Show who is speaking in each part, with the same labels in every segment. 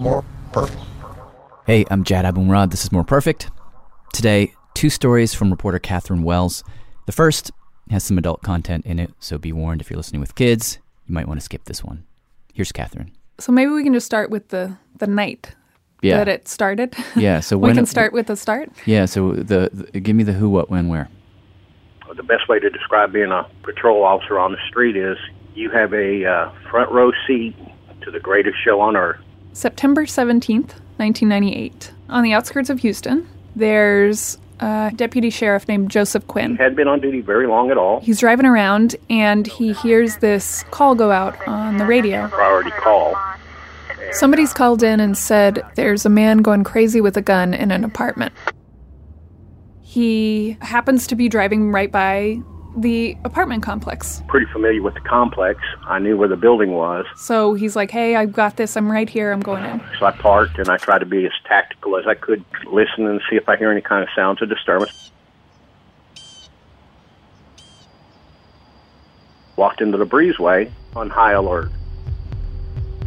Speaker 1: More perfect.
Speaker 2: Hey, I'm Jad Abumrad. This is More Perfect. Today, two stories from reporter Catherine Wells. The first has some adult content in it, so be warned if you're listening with kids, you might want to skip this one. Here's Catherine.
Speaker 3: So maybe we can just start with the the night
Speaker 2: Yeah.
Speaker 3: that it started.
Speaker 2: Yeah, so
Speaker 3: we
Speaker 2: when
Speaker 3: can start with the start.
Speaker 2: Yeah, so the, the give me the who, what, when, where.
Speaker 4: the best way to describe being a patrol officer on the street is you have a uh, front row seat to the greatest show on earth.
Speaker 3: September 17th, 1998. On the outskirts of Houston, there's a deputy sheriff named Joseph Quinn.
Speaker 4: He had been on duty very long at all.
Speaker 3: He's driving around and he hears this call go out on the radio.
Speaker 4: Priority call.
Speaker 3: Somebody's called in and said there's a man going crazy with a gun in an apartment. He happens to be driving right by the apartment complex.
Speaker 4: Pretty familiar with the complex. I knew where the building was,
Speaker 3: So he's like, hey, I've got this. I'm right here. I'm going in.
Speaker 4: so I parked and I tried to be as tactical as I could, listen and see if I hear any kind of sounds of disturbance. Walked into the breezeway on high alert.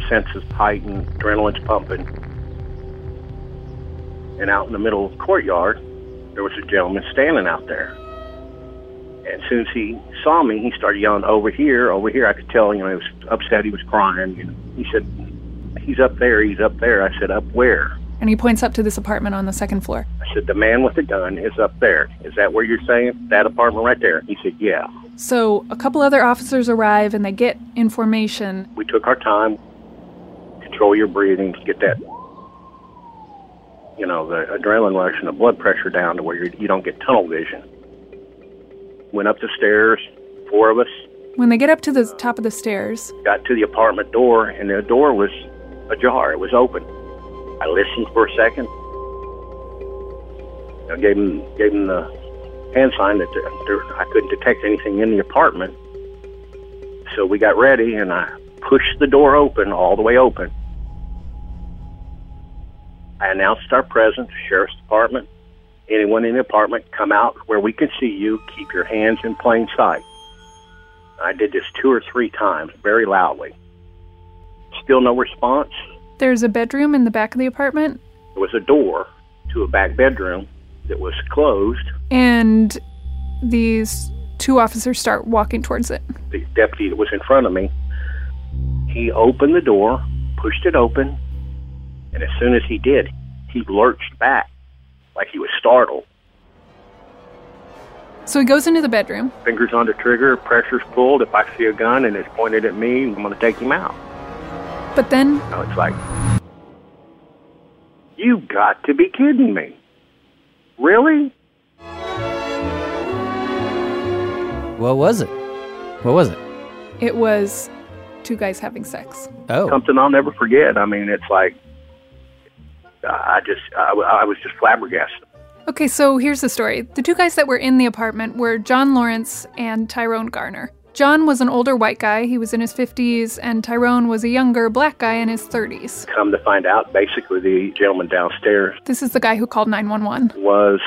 Speaker 4: Senses heightened, adrenaline's pumping. And out in the middle of the courtyard, there was a gentleman standing out there. And as soon as he saw me, he started yelling, "Over here, over here!" I could tell, you know, he was upset. He was crying. You know, he said, "He's up there. He's up there." I said, "Up where?"
Speaker 3: And he points up to this apartment on the second floor.
Speaker 4: I said, "The man with the gun is up there. Is that where you're saying that apartment right there?" He said, "Yeah."
Speaker 3: So a couple other officers arrive and they get information.
Speaker 4: We took our time. Control your breathing. Get that, you know, the adrenaline rush and the blood pressure down to where you're, you don't get tunnel vision. Went up the stairs. Four of us
Speaker 3: When they get up to the top of the stairs,
Speaker 4: got to the apartment door, and the door was ajar. It was open. I listened for a second. I gave him gave him the hand sign that there, there, I couldn't detect anything in the apartment. So we got ready, and I pushed the door open, all the way open. I announced our presence, sheriff's department. Anyone in the apartment, come out where we can see you. Keep your hands in plain sight. I did this two or three times, very loudly. Still no response.
Speaker 3: there's a bedroom in the back of the apartment,
Speaker 4: There was a door to a back bedroom that was closed.
Speaker 3: and these two officers start walking towards it.
Speaker 4: The deputy that was in front of me, he opened the door, pushed it open, and as soon as he did, he lurched back like he was startled.
Speaker 3: So he goes into the bedroom.
Speaker 4: Fingers on the trigger, pressure's pulled. If I see a gun and it's pointed at me, I'm going to take him out.
Speaker 3: But then
Speaker 4: No, it's like, you've got to be kidding me. Really?
Speaker 2: What was it? What was it?
Speaker 3: it was two guys having sex.
Speaker 2: Oh.
Speaker 4: Something I'll never forget. I mean, it's like, I just, I, I was just flabbergasted.
Speaker 3: Okay, so here's the story. The two guys that were in the apartment were John Lawrence and Tyrone Garner. John was an older white guy, he was in his 50s, and Tyrone was a younger black guy in his 30s.
Speaker 4: Come to find out, basically, the gentleman downstairs
Speaker 3: This is the guy who called 911.
Speaker 4: was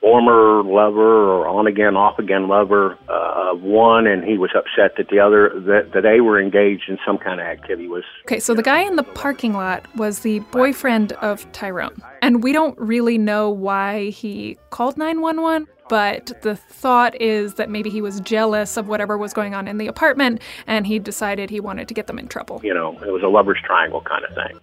Speaker 4: former lover or on again, off again lover uh, of one, and he was upset that the other that, that they were engaged in some kind of activity. Was
Speaker 3: Okay, so the guy in the parking lot was the boyfriend of Tyrone. And we don't really know why he called 911, but the thought is that maybe he was jealous of whatever was going on in the apartment and he decided he wanted to get them in trouble.
Speaker 4: you know, it was a lovers triangle kind of thing.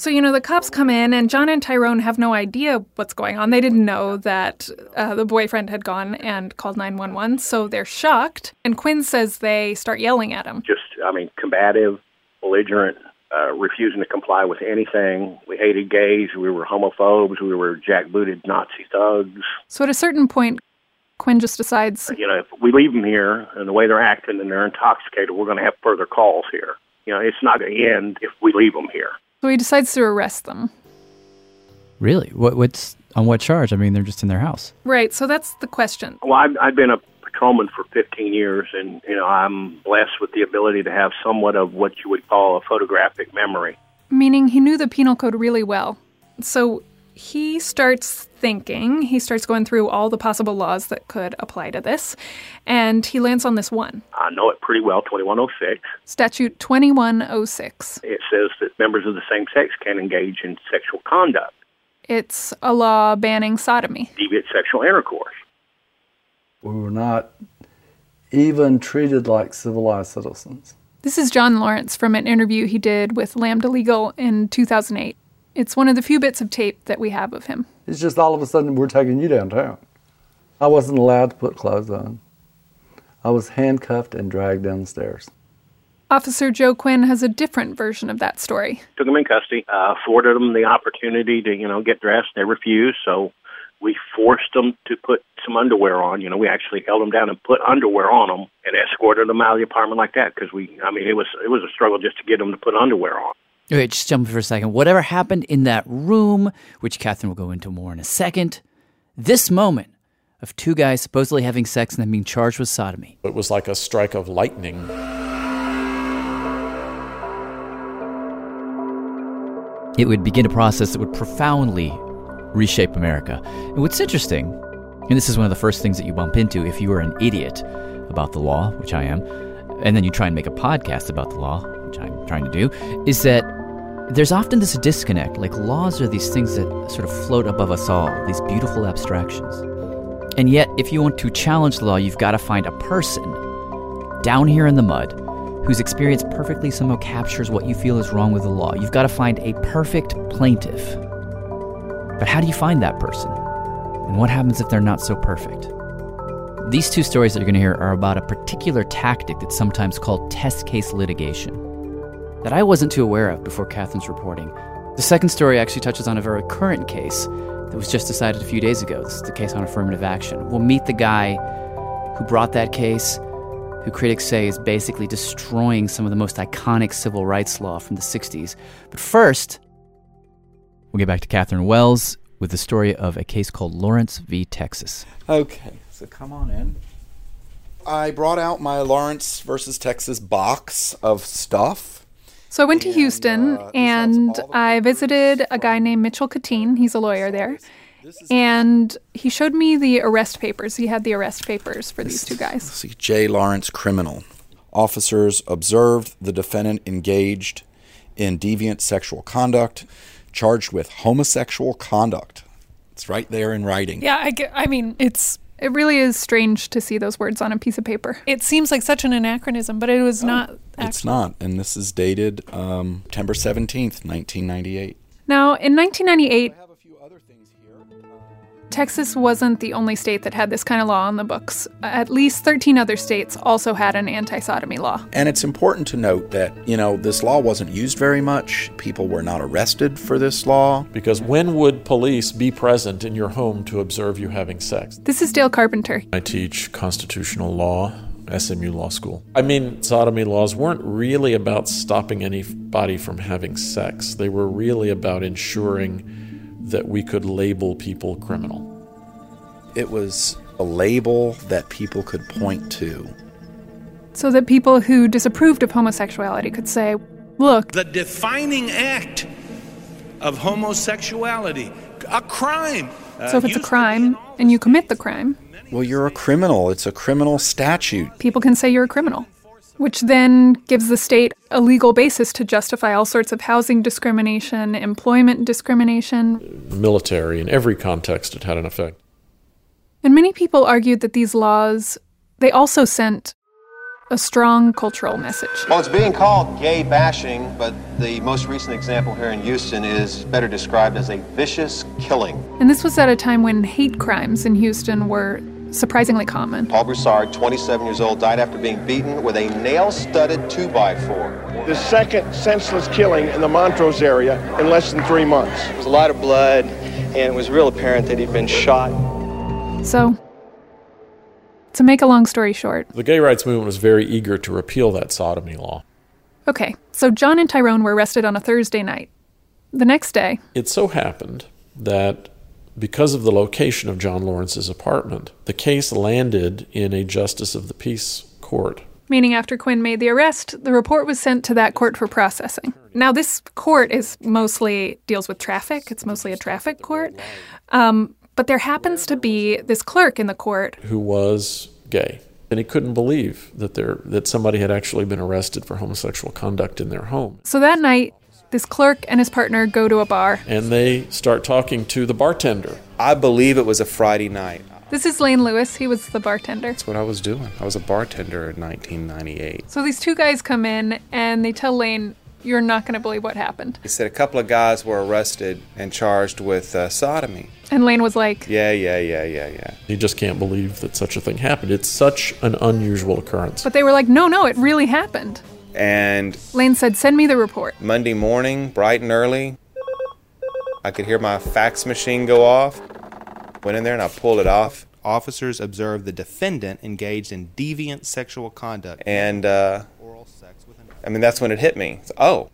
Speaker 3: So, you know, the cops come in, and John and Tyrone have no idea what's going on. They didn't know that uh, the boyfriend had gone and called 911, so they're shocked. And Quinn says they start yelling at him.
Speaker 4: Just, I mean, combative, belligerent, uh, refusing to comply with anything. We hated gays. We were homophobes. We were jackbooted Nazi thugs.
Speaker 3: So, at a certain point, Quinn just decides,
Speaker 4: You know, if we leave them here and the way they're acting and they're intoxicated, we're going to have further calls here. You know, it's not going to end if we leave them here.
Speaker 3: So he decides to arrest them.
Speaker 2: Really? What, what's on what charge? I mean, they're just in their house.
Speaker 3: Right, so that's the question.
Speaker 4: Well, I've, I've been a patrolman for 15 years, and you know I'm blessed with the ability to have somewhat of what you would call a photographic memory.
Speaker 3: Meaning he knew the penal code really well. So he starts thinking, he starts going through all the possible laws that could apply to this, and he lands on this one
Speaker 4: I know it pretty well. 2106.
Speaker 3: Statute 2106.
Speaker 4: It says that members of the same sex can engage in sexual conduct,
Speaker 3: It's a law banning sodomy.
Speaker 4: deviant sexual intercourse.
Speaker 5: We were not even treated like civilized citizens.
Speaker 3: This is John Lawrence from an interview he did with Lambda Legal in 2008. It's one of the few bits of tape that we have of him.
Speaker 5: It's just all of a sudden we're taking you downtown. I wasn't allowed to put clothes on. I was handcuffed and dragged downstairs.
Speaker 3: Officer Joe Quinn has a different version of that story.
Speaker 4: Took them in custody, uh, afforded them the opportunity to you know get dressed. They refused, so we forced them to put some underwear on. You know, we actually held them down and put underwear on them and escorted them out of the apartment like that because we, I mean, it was it was a struggle just to get them to put underwear on.
Speaker 2: Okay, just jump for a second. Whatever happened in that room, which Catherine will go into more in a second, this moment of two guys supposedly having sex and then being charged with sodomy.
Speaker 6: It was like a strike of lightning.
Speaker 2: It would begin a process that would profoundly reshape America. And what's interesting, and this is one of the first things that you bump into if you are an idiot about the law, which I am, and then you try and make a podcast about the law, which I'm trying to do, is that there's often this disconnect. Like laws are these things that sort of float above us all, these beautiful abstractions. And yet, if you want to challenge the law, you've got to find a person down here in the mud whose experience perfectly somehow captures what you feel is wrong with the law. You've got to find a perfect plaintiff. But how do you find that person? And what happens if they're not so perfect? These two stories that you're going to hear are about a particular tactic that's sometimes called test case litigation that I wasn't too aware of before Catherine's reporting. The second story actually touches on a very current case that was just decided a few days ago. This is the case on affirmative action. We'll meet the guy who brought that case, who critics say is basically destroying some of the most iconic civil rights law from the 60s. But first, we'll get back to Catherine Wells with the story of a case called Lawrence v. Texas.
Speaker 1: Okay, so come on in. I brought out my Lawrence versus Texas box of stuff.
Speaker 3: So I went to
Speaker 1: And,
Speaker 3: Houston
Speaker 1: uh,
Speaker 3: and I visited a guy named Mitchell Katine. He's a lawyer there. And he showed me the arrest papers. He had the arrest papers for these two guys.
Speaker 1: see J. Lawrence criminal. Officers observed the defendant engaged in deviant sexual conduct, charged with homosexual conduct. It's right there in writing.
Speaker 3: Yeah, I, I mean, it's it really is strange to see those words on a piece of paper.
Speaker 7: It seems like such an anachronism, but it was not.
Speaker 1: It's not, and this is dated um, September 17th, 1998.
Speaker 3: Now, in 1998, Texas wasn't the only state that had this kind of law on the books. At least 13 other states also had an anti sodomy law.
Speaker 1: And it's important to note that, you know, this law wasn't used very much. People were not arrested for this law.
Speaker 6: Because when would police be present in your home to observe you having sex?
Speaker 3: This is Dale Carpenter.
Speaker 6: I teach constitutional law, SMU Law School. I mean, sodomy laws weren't really about stopping anybody from having sex, they were really about ensuring that we could label people criminal.
Speaker 1: It was a label that people could point to.
Speaker 3: So that people who disapproved of homosexuality could say, look,
Speaker 8: the defining act of homosexuality, a crime.
Speaker 3: Uh, so if it's a crime and you commit the crime,
Speaker 1: Well, you're a criminal. It's a criminal statute.
Speaker 3: people can say you're a criminal, which then gives the state a legal basis to justify all sorts of housing discrimination, employment discrimination.
Speaker 6: Military, in every context, it had an effect.
Speaker 3: And many people argued that these laws they also sent a strong cultural message.
Speaker 9: Well, it's being called gay bashing, but the most recent example here in Houston is better described as a vicious killing.
Speaker 3: And this was at a time when hate crimes in Houston were surprisingly common.
Speaker 9: Paul Broussard, 27 years old, died after being beaten with a nail-studded 2x4.
Speaker 10: the second senseless killing in the Montrose area in less than three months.
Speaker 11: There was a lot of blood, and it was real apparent that he'd been shot.
Speaker 3: So, to make a long story short,
Speaker 6: The gay rights movement was very eager to repeal that sodomy law.
Speaker 3: okay, so John and Tyrone were arrested on a Thursday night. The next day,
Speaker 6: It so happened that because of the location of John Lawrence's apartment, the case landed in a justice of the peace court.
Speaker 3: meaning after Quinn made the arrest, the report was sent to that court for processing. Now, this court is mostly deals with traffic. It's mostly a traffic court. Um, but there happens to be this clerk in the court
Speaker 6: who was gay. And he couldn't believe that there that somebody had actually been arrested for homosexual conduct in their home.
Speaker 3: So that night, this clerk and his partner go to a bar.
Speaker 6: And they start talking to the bartender.
Speaker 12: I believe it was a Friday night.
Speaker 3: This is Lane Lewis. He was the bartender.
Speaker 12: That's what I was doing. I was a bartender in 1998.
Speaker 3: So these two guys come in and they tell Lane, You're not going to believe what happened.
Speaker 12: He said a couple of guys were arrested and charged with uh, sodomy.
Speaker 3: And Lane was like,
Speaker 12: Yeah, yeah, yeah, yeah, yeah.
Speaker 6: He just can't believe that such a thing happened. It's such an unusual occurrence.
Speaker 3: But they were like, No, no, it really happened.
Speaker 12: And
Speaker 3: Lane said, Send me the report.
Speaker 12: Monday morning, bright and early, I could hear my fax machine go off. Went in there and I pulled it off. Officers observed the defendant engaged in deviant sexual conduct. And, uh, I mean, that's when it hit me. It's, oh.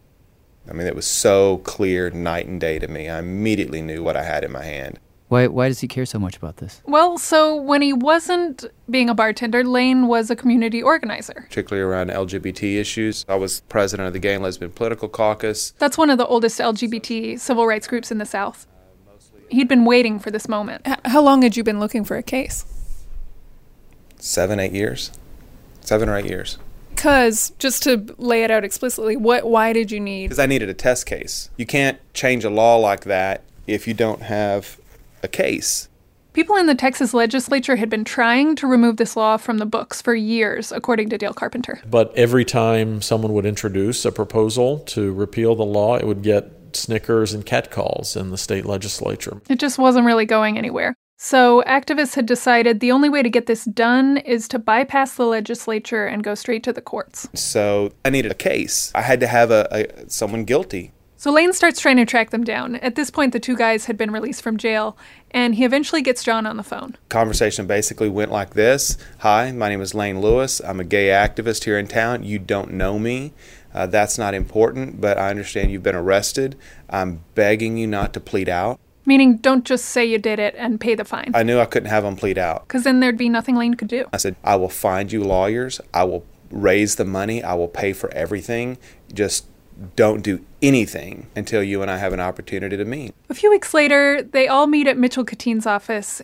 Speaker 12: I mean, it was so clear night and day to me. I immediately knew what I had in my hand.
Speaker 2: Why, why does he care so much about this?
Speaker 3: Well, so when he wasn't being a bartender, Lane was a community organizer.
Speaker 12: particularly around LGBT issues. I was president of the Gay and Lesbian Political Caucus.
Speaker 3: That's one of the oldest LGBT civil rights groups in the South. He'd been waiting for this moment.
Speaker 7: H- how long had you been looking for a case?
Speaker 12: Seven, eight years. Seven or eight years.
Speaker 7: Because, just to lay it out explicitly, what? why did you need
Speaker 12: Because I needed a test case. You can't change a law like that if you don't have a case.
Speaker 3: People in the Texas legislature had been trying to remove this law from the books for years, according to Dale Carpenter.
Speaker 6: But every time someone would introduce a proposal to repeal the law, it would get snickers and catcalls in the state legislature.
Speaker 3: It just wasn't really going anywhere. So, activists had decided the only way to get this done is to bypass the legislature and go straight to the courts.
Speaker 12: So I needed a case. I had to have a, a someone guilty.
Speaker 3: So, Lane starts trying to track them down. At this point, the two guys had been released from jail, and he eventually gets John on the phone.
Speaker 12: Conversation basically went like this Hi, my name is Lane Lewis. I'm a gay activist here in town. You don't know me. Uh, that's not important, but I understand you've been arrested. I'm begging you not to plead out.
Speaker 3: Meaning, don't just say you did it and pay the fine.
Speaker 12: I knew I couldn't have them plead out.
Speaker 3: Because then there'd be nothing Lane could do.
Speaker 12: I said, I will find you lawyers. I will raise the money. I will pay for everything. Just don't do anything until you and I have an opportunity to meet.
Speaker 3: A few weeks later, they all meet at Mitchell Katine's office,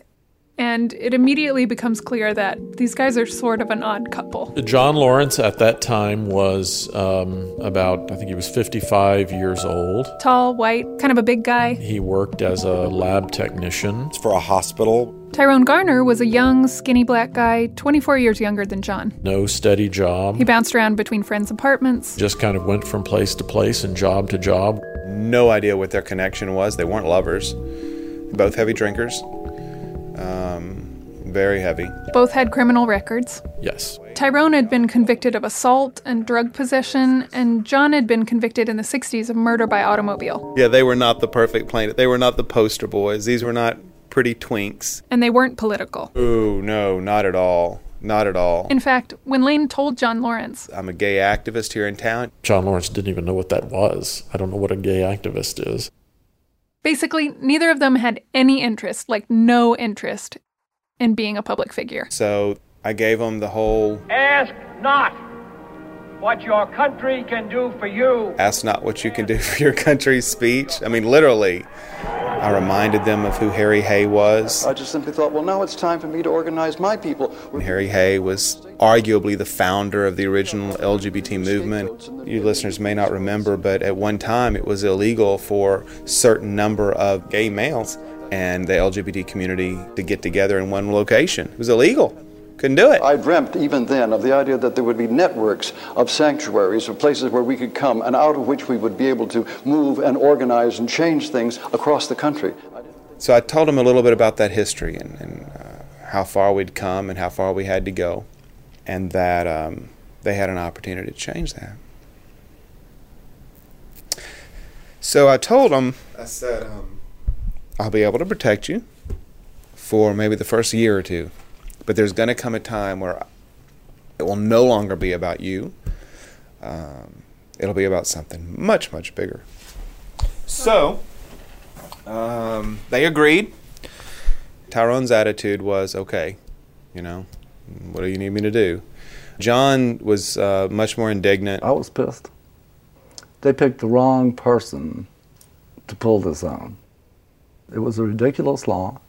Speaker 3: and it immediately becomes clear that these guys are sort of an odd couple.
Speaker 6: John Lawrence at that time was um, about, I think he was 55 years old.
Speaker 3: Tall, white, kind of a big guy.
Speaker 6: He worked as a lab technician.
Speaker 1: for a hospital.
Speaker 3: Tyrone Garner was a young, skinny black guy, 24 years younger than John.
Speaker 6: No steady job.
Speaker 3: He bounced around between friends' apartments.
Speaker 6: Just kind of went from place to place and job to job.
Speaker 12: No idea what their connection was. They weren't lovers. Both heavy drinkers. Um, very heavy.
Speaker 3: Both had criminal records.
Speaker 6: Yes.
Speaker 3: Tyrone had been convicted of assault and drug possession, and John had been convicted in the 60s of murder by automobile.
Speaker 12: Yeah, they were not the perfect plaintiff. They were not the poster boys. These were not pretty twinks.
Speaker 3: And they weren't political.
Speaker 12: Ooh, no, not at all. Not at all.
Speaker 3: In fact, when Lane told John Lawrence,
Speaker 12: I'm a gay activist here in town.
Speaker 6: John Lawrence didn't even know what that was. I don't know what a gay activist is.
Speaker 3: Basically, neither of them had any interest, like no interest, in being a public figure.
Speaker 12: So I gave them the whole
Speaker 13: Ask not what your country can do for you.
Speaker 12: ask not what you can do for your country speech. I mean, literally. I reminded them of who Harry Hay was.
Speaker 14: I just simply thought, well, now it's time for me to organize my people.
Speaker 12: Harry Hay was arguably the founder of the original LGBT movement. You listeners may not remember, but at one time it was illegal for certain number of gay males and the LGBT community to get together in one location. It was illegal. Couldn't do it.
Speaker 14: I dreamt even then of the idea that there would be networks of sanctuaries, of places where we could come and out of which we would be able to move and organize and change things across the country.
Speaker 12: So I told him a little bit about that history and, and uh, how far we'd come and how far we had to go, and that um, they had an opportunity to change that. So I told him, I said, um, I'll be able to protect you for maybe the first year or two, but there's going to come a time where it will no longer be about you. Um, it'll be about something much, much bigger. So, um, they agreed. Tyrone's attitude was, okay, you know, what do you need me to do? John was uh, much more indignant.
Speaker 5: I was pissed. They picked the wrong person to pull this on. It was a ridiculous law,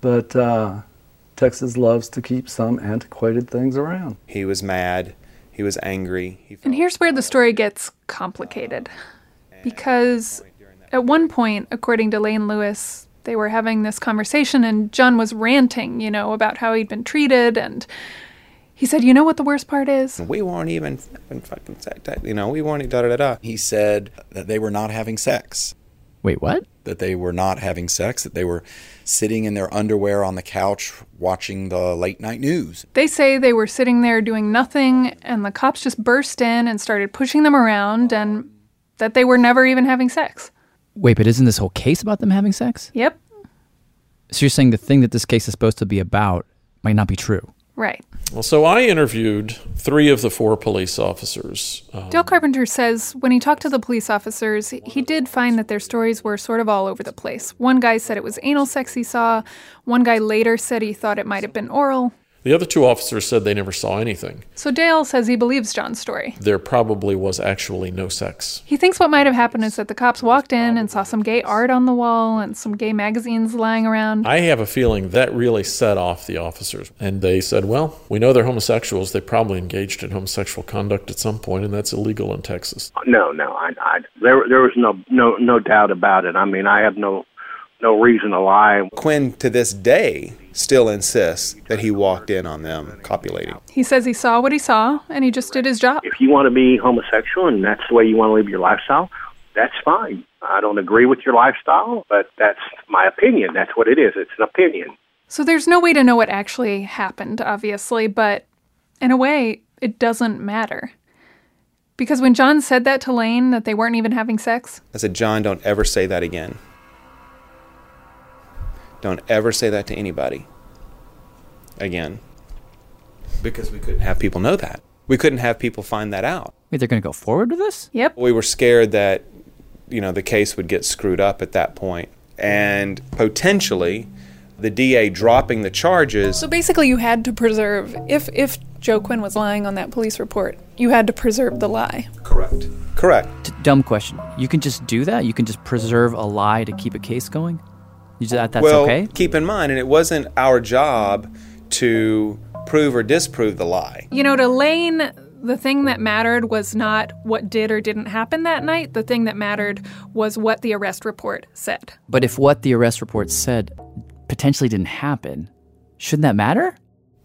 Speaker 5: but uh, Texas loves to keep some antiquated things around.
Speaker 12: He was mad. He was angry. He
Speaker 3: And here's where the story gets complicated. Because at one point, according to Lane Lewis, they were having this conversation and John was ranting, you know, about how he'd been treated and he said, "You know what the worst part is?
Speaker 12: We weren't even fucking, fucking sex, you know, we weren't da da da da."
Speaker 1: He said that they were not having sex.
Speaker 2: Wait, what?
Speaker 1: That they were not having sex, that they were sitting in their underwear on the couch watching the late night news.
Speaker 3: They say they were sitting there doing nothing and the cops just burst in and started pushing them around and that they were never even having sex.
Speaker 2: Wait, but isn't this whole case about them having sex?
Speaker 3: Yep,
Speaker 2: So you're saying the thing that this case is supposed to be about might not be true?
Speaker 3: Right.
Speaker 6: Well, so I interviewed three of the four police officers. Um,
Speaker 3: Dale Carpenter says when he talked to the police officers, he did find that their stories were sort of all over the place. One guy said it was anal sex he saw. One guy later said he thought it might have been oral.
Speaker 6: The other two officers said they never saw anything.
Speaker 3: So Dale says he believes John's story.
Speaker 6: There probably was actually no sex.
Speaker 3: He thinks what might have happened is that the cops walked in and saw some gay art on the wall and some gay magazines lying around.
Speaker 6: I have a feeling that really set off the officers. And they said, well, we know they're homosexuals. They probably engaged in homosexual conduct at some point, and that's illegal in Texas.
Speaker 4: No, no, I, I there there was no no no doubt about it. I mean, I have no no reason to lie.
Speaker 12: Quinn, to this day, still insists that he walked in on them copulating.
Speaker 3: He says he saw what he saw and he just did his job.
Speaker 4: If you want to be homosexual and that's the way you want to live your lifestyle, that's fine. I don't agree with your lifestyle, but that's my opinion. That's what it is. It's an opinion.
Speaker 3: So there's no way to know what actually happened, obviously, but in a way, it doesn't matter. Because when John said that to Lane, that they weren't even having sex,
Speaker 12: I said, John, don't ever say that again. Don't ever say that to anybody again. Because we couldn't have people know that. We couldn't have people find that out.
Speaker 2: Wait, they're going to go forward with this?
Speaker 3: Yep.
Speaker 12: We were scared that, you know, the case would get screwed up at that point and potentially the DA dropping the charges.
Speaker 7: So basically, you had to preserve if if Joe Quinn was lying on that police report, you had to preserve the lie.
Speaker 12: Correct. Correct.
Speaker 2: T- dumb question. You can just do that? You can just preserve a lie to keep a case going? You that, that's
Speaker 12: well,
Speaker 2: okay?
Speaker 12: keep in mind, and it wasn't our job to prove or disprove the lie.
Speaker 3: you know, to Lane, the thing that mattered was not what did or didn't happen that night. The thing that mattered was what the arrest report said.
Speaker 2: But if what the arrest report said potentially didn't happen, shouldn't that matter?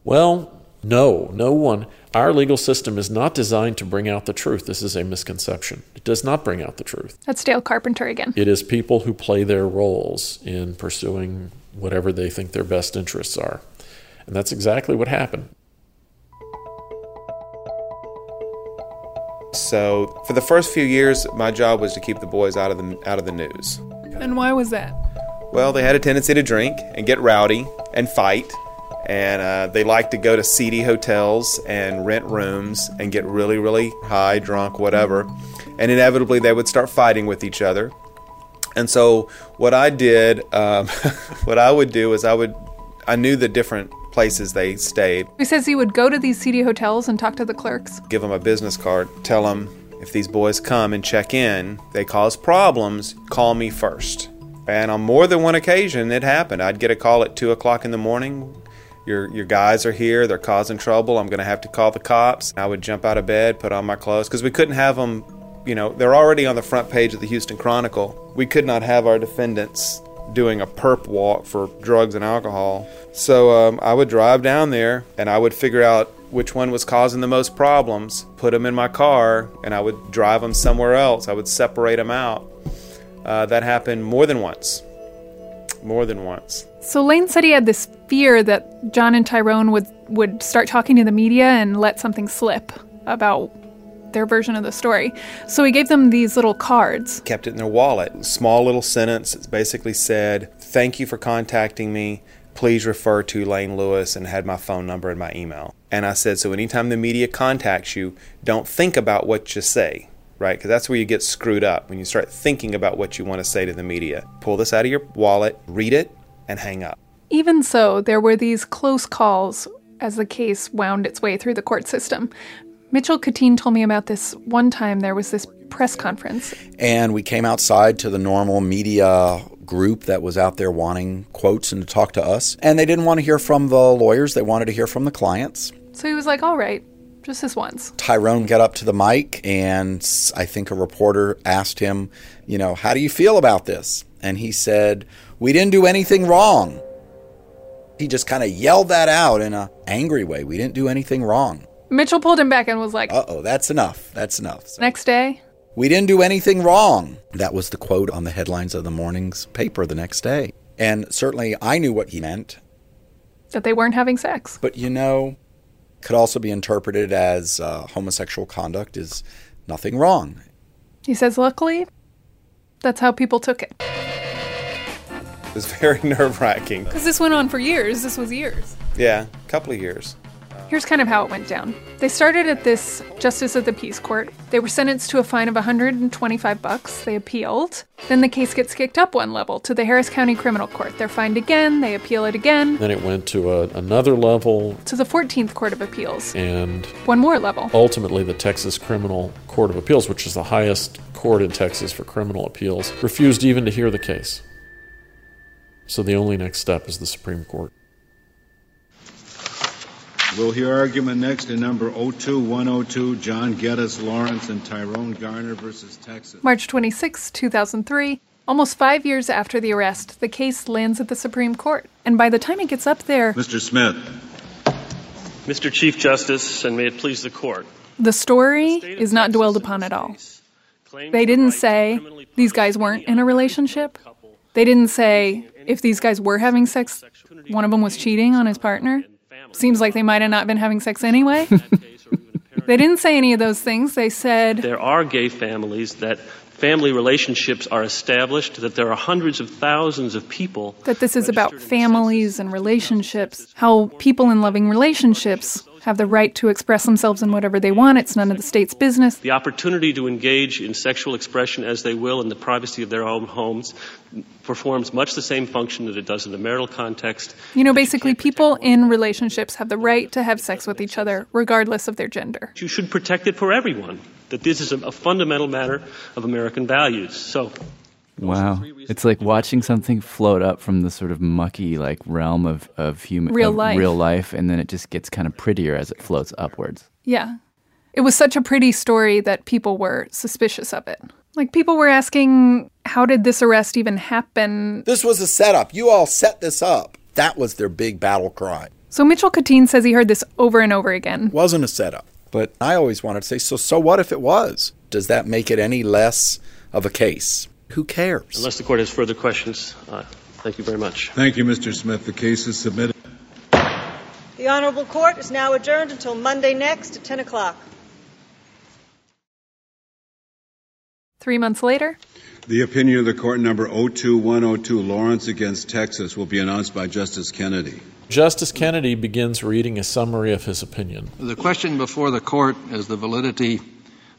Speaker 6: Well, no, no one. Our legal system is not designed to bring out the truth. This is a misconception. It does not bring out the truth.
Speaker 3: That's Dale Carpenter again.
Speaker 6: It is people who play their roles in pursuing whatever they think their best interests are. And that's exactly what happened.
Speaker 12: So, for the first few years, my job was to keep the boys out of the out of the news.
Speaker 7: And why was that?
Speaker 12: Well, they had a tendency to drink and get rowdy and fight, and uh, they like to go to seedy hotels and rent rooms and get really, really high, drunk, whatever. And inevitably, they would start fighting with each other. And so, what I did, um, what I would do is I would, I knew the different places they stayed.
Speaker 3: He says he would go to these seedy hotels and talk to the clerks.
Speaker 12: give them a business card, tell them if these boys come and check in, they cause problems, call me first. And on more than one occasion, it happened. I'd get a call at 2 o'clock in the morning. Your, your guys are here, they're causing trouble, I'm to have to call the cops. I would jump out of bed, put on my clothes, because we couldn't have them, you know, they're already on the front page of the Houston Chronicle. We could not have our defendants doing a perp walk for drugs and alcohol. So um, I would drive down there and I would figure out which one was causing the most problems, put them in my car, and I would drive them somewhere else. I would separate them out. Uh, that happened more than once. More than once.
Speaker 3: So Lane said he had this fear that John and Tyrone would would start talking to the media and let something slip about their version of the story. So he gave them these little cards.
Speaker 12: Kept it in their wallet. Small little sentence. It basically said, Thank you for contacting me. Please refer to Lane Lewis and had my phone number and my email. And I said, So anytime the media contacts you, don't think about what you say. right? Because that's where you get screwed up when you start thinking about what you want to say to the media. Pull this out of your wallet, read it, and hang up.
Speaker 3: Even so, there were these close calls as the case wound its way through the court system. Mitchell Katine told me about this one time there was this press conference.
Speaker 1: And we came outside to the normal media group that was out there wanting quotes and to talk to us. And they didn't want to hear from the lawyers, they wanted to hear from the clients.
Speaker 3: So he was like, all right, just this once.
Speaker 1: Tyrone got up to the mic, and I think a reporter asked him, you know, how do you feel about this? And he said, we didn't do anything wrong. He just kind of yelled that out in an angry way. We didn't do anything wrong.
Speaker 3: Mitchell pulled him back and was like,
Speaker 1: uh oh, that's enough. That's enough. So,
Speaker 3: next day,
Speaker 1: we didn't do anything wrong. That was the quote on the headlines of the morning's paper the next day. And certainly I knew what he meant.
Speaker 3: That they weren't having sex.
Speaker 1: But you know, could also be interpreted as uh, homosexual conduct is nothing wrong.
Speaker 3: He says, luckily, that's how people took it.
Speaker 12: It was very nerve wracking.
Speaker 3: Because this went on for years. This was years.
Speaker 12: Yeah, a couple of years.
Speaker 3: Here's kind of how it went down. They started at this Justice of the Peace Court. They were sentenced to a fine of 125 bucks. They appealed. Then the case gets kicked up one level to the Harris County Criminal Court. They're fined again. They appeal it again.
Speaker 6: Then it went to a, another level.
Speaker 3: To the 14th Court of Appeals.
Speaker 6: And
Speaker 3: one more level.
Speaker 6: Ultimately, the Texas Criminal Court of Appeals, which is the highest court in Texas for criminal appeals, refused even to hear the case. So the only next step is the Supreme Court.
Speaker 15: We'll hear argument next in number 02102, John Geddes Lawrence and Tyrone Garner versus Texas.
Speaker 3: March 26, 2003. Almost five years after the arrest, the case lands at the Supreme Court. And by the time it gets up there.
Speaker 15: Mr. Smith.
Speaker 16: Mr. Chief Justice, and may it please the court.
Speaker 3: The story is not dwelled upon at all. They didn't say these guys weren't in a relationship. They didn't say if these guys were having sex, one of them was cheating on his partner. Seems like they might have not been having sex anyway. they didn't say any of those things. They said
Speaker 16: there are gay families that family relationships are established, that there are hundreds of thousands of people.
Speaker 3: That this is about families and relationships, how people in loving relationships have the right to express themselves in whatever they want. It's none of the state's business.
Speaker 16: The opportunity to engage in sexual expression as they will in the privacy of their own homes performs much the same function that it does in the marital context.
Speaker 3: You know, basically, people in relationships have the right to have sex with each other, regardless of their gender.
Speaker 16: You should protect it for everyone, that this is a, a fundamental matter of American values. So,
Speaker 2: Wow. It's like watching something float up from the sort of mucky like realm of, of human
Speaker 3: real
Speaker 2: of
Speaker 3: life.
Speaker 2: real life and then it just gets kind of prettier as it floats upwards.
Speaker 3: Yeah. It was such a pretty story that people were suspicious of it. Like people were asking how did this arrest even happen?
Speaker 1: This was a setup. You all set this up. That was their big battle cry.
Speaker 3: So Mitchell Katine says he heard this over and over again.
Speaker 1: It wasn't a setup. But I always wanted to say, so so what if it was? Does that make it any less of a case? Who cares?
Speaker 16: Unless the court has further questions, uh, thank you very much.
Speaker 15: Thank you, Mr. Smith. The case is submitted.
Speaker 17: The Honorable Court is now adjourned until Monday next at 10 o'clock.
Speaker 3: Three months later,
Speaker 15: The opinion of the court number 02102, Lawrence against Texas, will be announced by Justice Kennedy.
Speaker 6: Justice Kennedy begins reading a summary of his opinion.
Speaker 18: The question before the court is the validity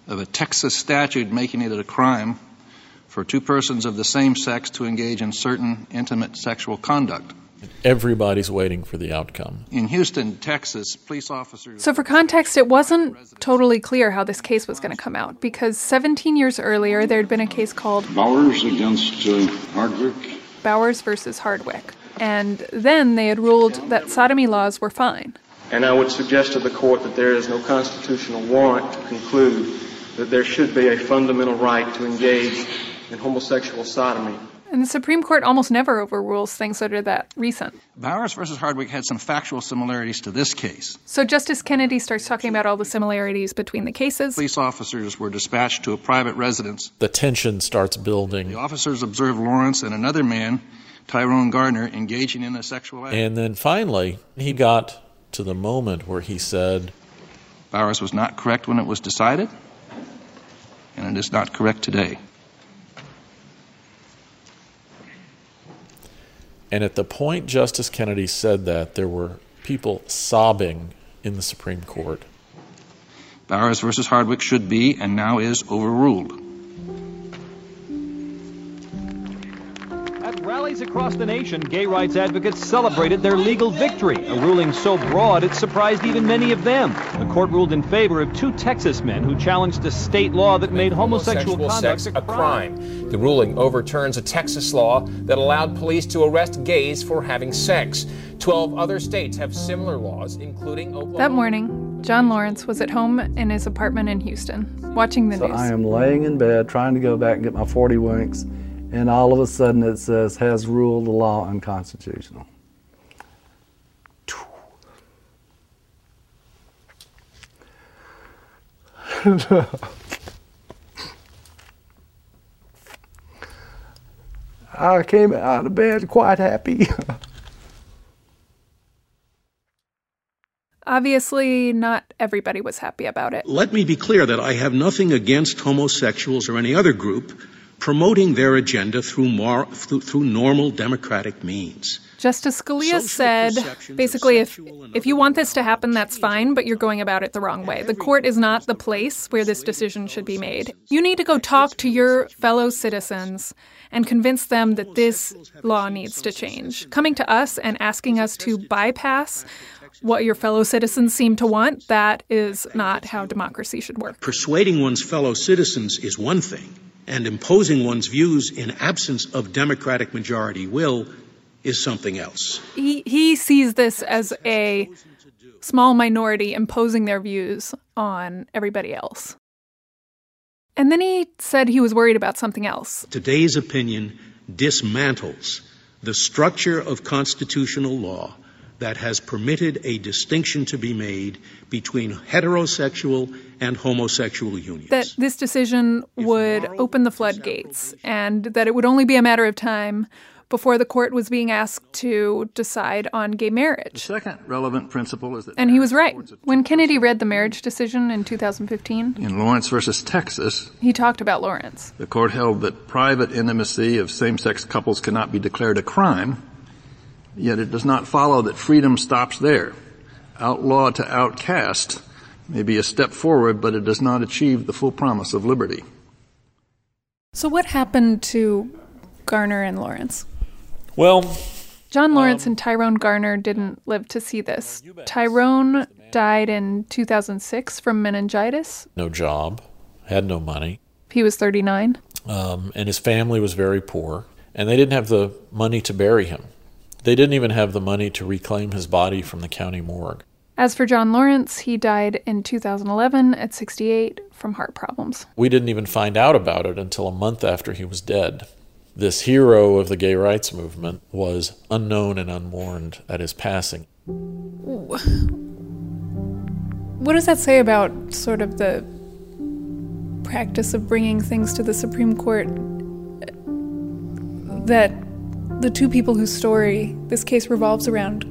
Speaker 18: of a Texas statute making it a crime for two persons of the same sex to engage in certain intimate sexual conduct.
Speaker 6: Everybody's waiting for the outcome.
Speaker 18: In Houston, Texas, police officers.
Speaker 3: So, for context, it wasn't totally clear how this case was going to come out because 17 years earlier, there had been a case called
Speaker 14: Bowers against uh, Hardwick.
Speaker 3: Bowers versus Hardwick. And then they had ruled that sodomy laws were fine.
Speaker 11: And I would suggest to the court that there is no constitutional warrant to conclude that there should be a fundamental right to engage in homosexual sodomy.
Speaker 3: And the Supreme Court almost never overrules things that are that recent.
Speaker 18: Bowers versus Hardwick had some factual similarities to this case.
Speaker 3: So Justice Kennedy starts talking about all the similarities between the cases.
Speaker 18: Police officers were dispatched to a private residence.
Speaker 6: The tension starts building.
Speaker 18: The officers observed Lawrence and another man, Tyrone Garner, engaging in a sexual act.
Speaker 6: And then finally, he got to the moment where he said,
Speaker 18: Bowers was not correct when it was decided, and it is not correct today.
Speaker 6: And at the point Justice Kennedy said that, there were people sobbing in the Supreme Court.
Speaker 18: Bowers versus Hardwick should be and now is overruled.
Speaker 19: Rallies across the nation, gay rights advocates celebrated their legal victory, a ruling so broad it surprised even many of them. The court ruled in favor of two Texas men who challenged a state law that made homosexual,
Speaker 20: homosexual
Speaker 19: conduct
Speaker 20: sex a crime. The ruling overturns a Texas law that allowed police to arrest gays for having sex. Twelve other states have similar laws, including Oklahoma.
Speaker 3: That morning, John Lawrence was at home in his apartment in Houston, watching the
Speaker 5: So
Speaker 3: news.
Speaker 5: I am laying in bed trying to go back and get my 40 winks, and all of a sudden it says, has ruled the law unconstitutional. I came out of bed quite happy.
Speaker 3: Obviously, not everybody was happy about it.
Speaker 21: Let me be clear that I have nothing against homosexuals or any other group promoting their agenda through, more, through, through normal democratic means.
Speaker 3: Justice Scalia said basically if if you want this to happen that's fine but you're going about it the wrong way. The court is not the place where this decision should be made. You need to go talk to your fellow citizens and convince them that this law needs to change. Coming to us and asking us to bypass what your fellow citizens seem to want, that is not how democracy should work.
Speaker 21: Persuading one's fellow citizens is one thing, and imposing one's views in absence of democratic majority will is something else.
Speaker 3: He he sees this as a small minority imposing their views on everybody else. And then he said he was worried about something else.
Speaker 21: Today's opinion dismantles the structure of constitutional law that has permitted a distinction to be made between heterosexual and homosexual unions.
Speaker 3: That this decision would open the floodgates and that it would only be a matter of time before the court was being asked to decide on gay marriage.
Speaker 18: The second relevant principle is that
Speaker 3: And he was right. When Kennedy read the marriage decision in 2015,
Speaker 18: in Lawrence versus Texas,
Speaker 3: he talked about Lawrence.
Speaker 18: the court held that private intimacy of same-sex couples cannot be declared a crime, yet it does not follow that freedom stops there. Outlaw to outcast may be a step forward, but it does not achieve the full promise of liberty.
Speaker 3: So what happened to Garner and Lawrence?
Speaker 6: Well,
Speaker 3: John Lawrence and Tyrone Garner didn't live to see this. Tyrone died in 2006 from meningitis.
Speaker 6: no job, had no money,
Speaker 3: He was 39.
Speaker 6: um, and his family was very poor, and they didn't have the money to bury him. They didn't even have the money to reclaim his body from the county morgue.
Speaker 3: As for John Lawrence, he died in 2011 at 68 from heart problems.
Speaker 6: We didn't even find out about it until a month after he was dead. This hero of the gay rights movement was unknown and unmourned at his passing.
Speaker 3: What does that say about sort of the practice of bringing things to the Supreme Court that the two people whose story this case revolves around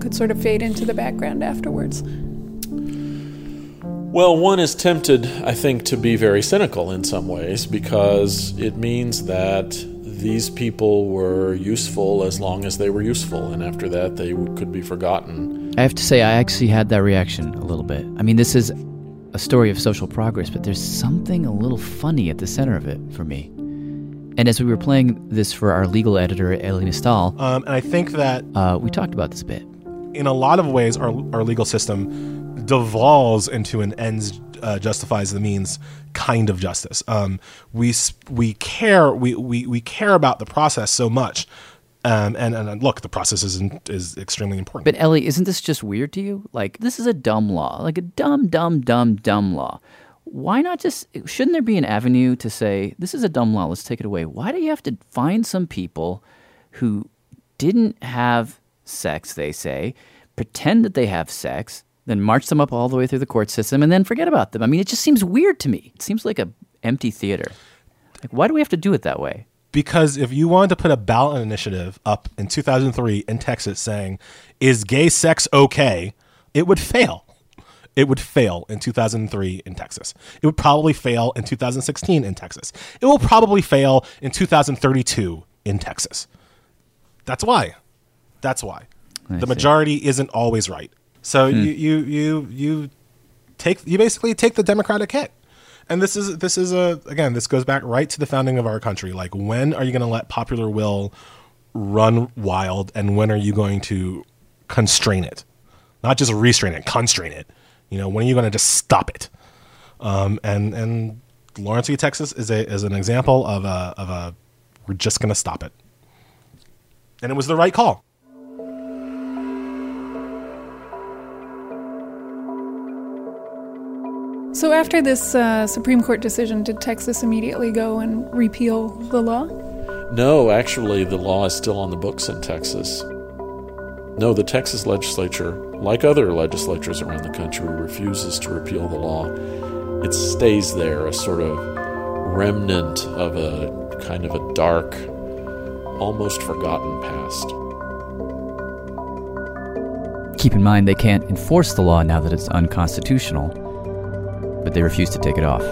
Speaker 3: could sort of fade into the background afterwards?
Speaker 6: Well, one is tempted, I think, to be very cynical in some ways because it means that these people were useful as long as they were useful, and after that, they could be forgotten.
Speaker 2: I have to say, I actually had that reaction a little bit. I mean, this is a story of social progress, but there's something a little funny at the center of it for me. And as we were playing this for our legal editor, Elie Mystal,
Speaker 22: Um, and I think that
Speaker 2: uh, we talked about this a bit.
Speaker 22: in a lot of ways, our, our legal system devolves into an ends uh, justifies the means kind of justice. Um, we we care we, we, we care about the process so much, um, and and look, the process is is extremely important.
Speaker 2: But Elie, isn't this just weird to you? Like, this is a dumb law, like a dumb, dumb, dumb, dumb law. Why not just, shouldn't there be an avenue to say, this is a dumb law, let's take it away? Why do you have to find some people who didn't have sex, they say, pretend that they have sex, then march them up all the way through the court system and then forget about them? I mean, it just seems weird to me. It seems like a empty theater. Like, why do we have to do it that way?
Speaker 22: because if you wanted to put a ballot initiative up in 2003 in Texas saying, "Is gay sex okay?" it would fail. It would fail in 2003 in Texas. It would probably fail in 2016 in Texas. It will probably fail in 2032 in Texas. That's why. That's why.
Speaker 2: I
Speaker 22: the
Speaker 2: see.
Speaker 22: majority isn't always right. So
Speaker 2: Hmm.
Speaker 22: you you you you
Speaker 23: take you basically take the democratic hit and this is this is a again this goes back right to the founding of our country like when are you going to let popular will run wild and when are you going to constrain it not just restrain it constrain it you know when are you going to just stop it um, and and lawrence v texas is a is an example of a of a we're just going to stop it and it was the right call
Speaker 3: So, after this uh, Supreme Court decision, did Texas immediately go and repeal the law?
Speaker 6: No, actually, the law is still on the books in Texas. No, the Texas legislature, like other legislatures around the country, refuses to repeal the law. It stays there, a sort of remnant of a kind of a dark, almost forgotten past.
Speaker 2: Keep in mind, they can't enforce the law now that it's unconstitutional, but they refuse to take it off.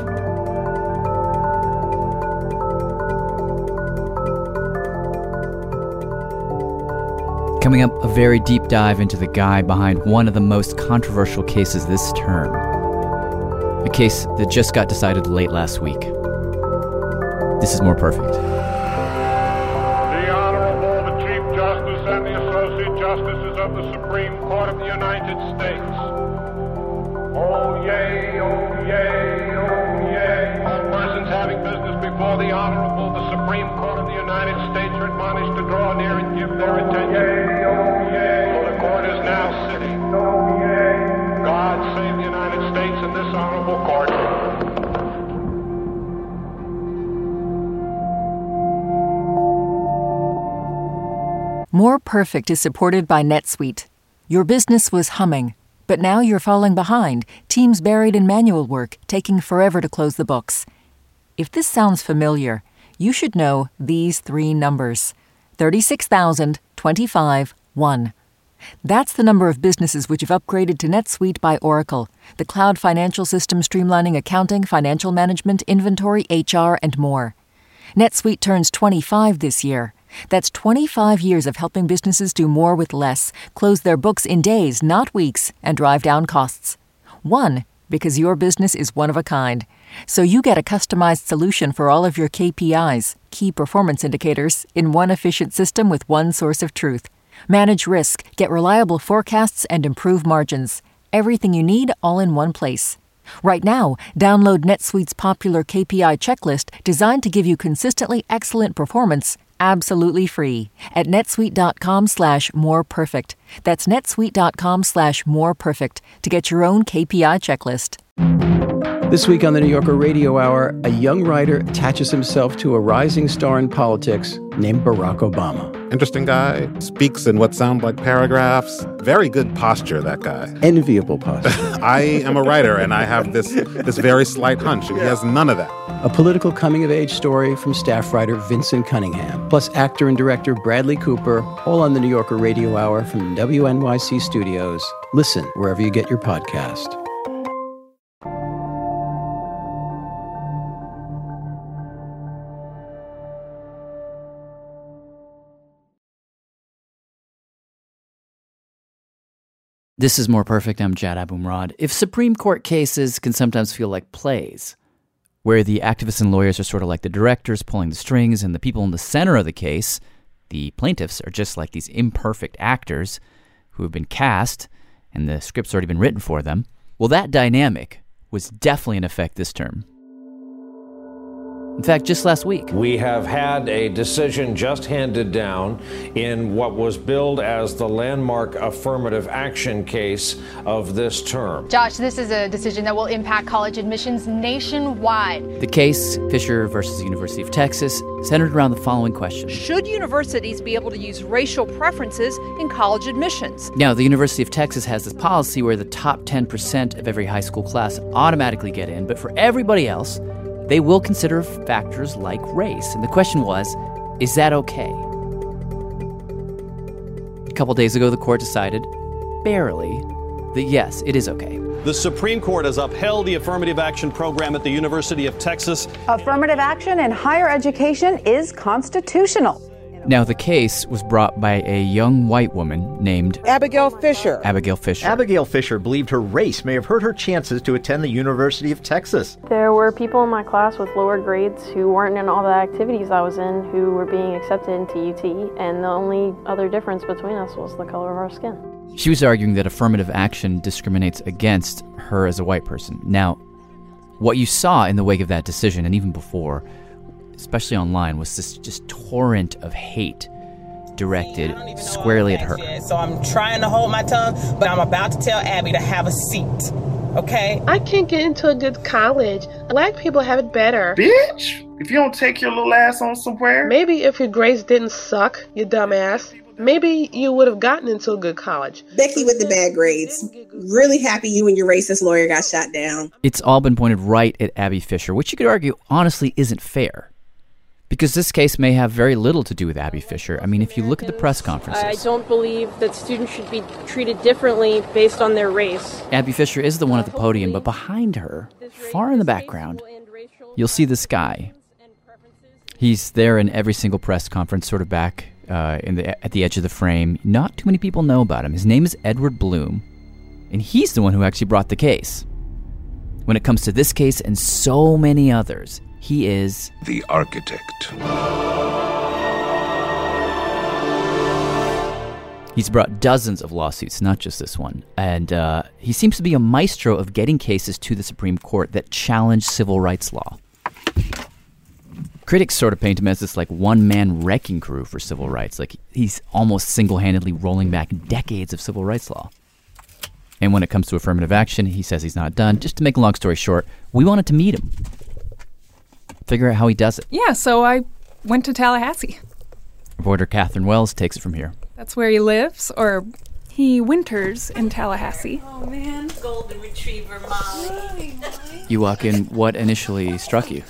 Speaker 2: Coming up, a very deep dive into the guy behind one of the most controversial cases this term. A case that just got decided late last week. This is more perfect.
Speaker 24: Honorable Court.
Speaker 25: More Perfect is supported by NetSuite. Your business was humming, but now you're falling behind, teams buried in manual work, taking forever to close the books. If this sounds familiar, you should know these three numbers 36,000, 25, 1. That's the number of businesses which have upgraded to NetSuite by Oracle, the cloud financial system streamlining accounting, financial management, inventory, HR, and more. NetSuite turns 25 this year. That's 25 years of helping businesses do more with less, close their books in days, not weeks, and drive down costs. One, because your business is one of a kind. So you get a customized solution for all of your KPIs, key performance indicators, in one efficient system with one source of truth. Manage risk, get reliable forecasts, and improve margins. Everything you need all in one place. Right now, download NetSuite's popular KPI checklist designed to give you consistently excellent performance absolutely free at netsuite.com slash more perfect. That's netsuite.com slash more perfect to get your own KPI checklist.
Speaker 26: This week on the New Yorker Radio Hour, a young writer attaches himself to a rising star in politics named Barack Obama.
Speaker 27: Interesting guy, speaks in what sound like paragraphs. Very good posture, that guy.
Speaker 26: Enviable posture.
Speaker 27: I am a writer and I have this this very slight hunch, and he has none of that.
Speaker 26: A political coming of age story from staff writer Vinson Cunningham, plus actor and director Bradley Cooper, all on the New Yorker Radio Hour from WNYC Studios. Listen wherever you get your podcast.
Speaker 2: This is More Perfect. I'm Jad Abumrad. If Supreme Court cases can sometimes feel like plays, where the activists and lawyers are sort of like the directors pulling the strings, and the people in the center of the case, the plaintiffs, are just like these imperfect actors who have been cast and the script's already been written for them, well, that dynamic was definitely in effect this term. In fact, just last week,
Speaker 28: We have had a decision just handed down in what was billed as the landmark affirmative action case of this term.
Speaker 29: Josh, this is a decision that will impact college admissions nationwide.
Speaker 2: the case, Fisher versus the University of Texas, centered around the following question.
Speaker 30: Should universities be able to use racial preferences in college admissions?
Speaker 2: Now, the University of Texas has this policy where the top 10% of every high school class automatically get in, but for everybody else, they will consider factors like race. And the question was, is that okay? A couple days ago, the court decided, barely, that yes, it is okay.
Speaker 31: The Supreme Court has upheld the affirmative action program at the University of Texas.
Speaker 32: Affirmative action in higher education is constitutional.
Speaker 2: Now, the case was brought by a young white woman named
Speaker 33: Abigail Fisher.
Speaker 2: Abigail Fisher.
Speaker 34: Abigail Fisher believed her race may have hurt her chances to attend the University of Texas.
Speaker 35: There were people in my class with lower grades who weren't in all the activities I was in who were being accepted into UT, and the only other difference between us was the color of our skin.
Speaker 2: She was arguing that affirmative action discriminates against her as a white person. Now, what you saw in the wake of that decision, and even before, especially online, was this just torrent of hate directed squarely at her.
Speaker 36: So I'm trying to hold my tongue, but I'm about to tell Abby to have a seat. Okay?
Speaker 37: I can't get into a good college. Black people have it better.
Speaker 38: Bitch! If you don't take your little ass on somewhere.
Speaker 37: Maybe if your grades didn't suck, you dumbass, maybe you would have gotten into a good college.
Speaker 39: Becky with the bad grades. Really happy you and your racist lawyer got shot down.
Speaker 2: It's all been pointed right at Abby Fisher, which you could argue honestly isn't fair. Because this case may have very little to do with Abby Fisher. I mean, if you look at the press conferences,
Speaker 35: I don't believe that students should be treated differently based on their race.
Speaker 2: Abby Fisher is the one at the podium, but behind her, far in the background, you'll see this guy. He's there in every single press conference, sort of back uh, in the, at the edge of the frame. Not too many people know about him. His name is Edward Blum, and he's the one who actually brought the case. When it comes to this case and so many others, he is
Speaker 32: the architect.
Speaker 2: He's brought dozens of lawsuits, not just this one. And uh, he seems to be a maestro of getting cases to the Supreme Court that challenge civil rights law. Critics sort of paint him as this like one man wrecking crew for civil rights. Like he's almost single handedly rolling back decades of civil rights law. And when it comes to affirmative action, he says he's not done. Just to make a long story short, we wanted to meet him, figure out how he does it.
Speaker 3: Yeah, so I went to Tallahassee.
Speaker 2: Reporter Catherine Wells takes it from here.
Speaker 3: That's where he lives, or he winters in Tallahassee.
Speaker 40: Oh man, golden retriever Molly.
Speaker 2: You walk in, what initially struck you?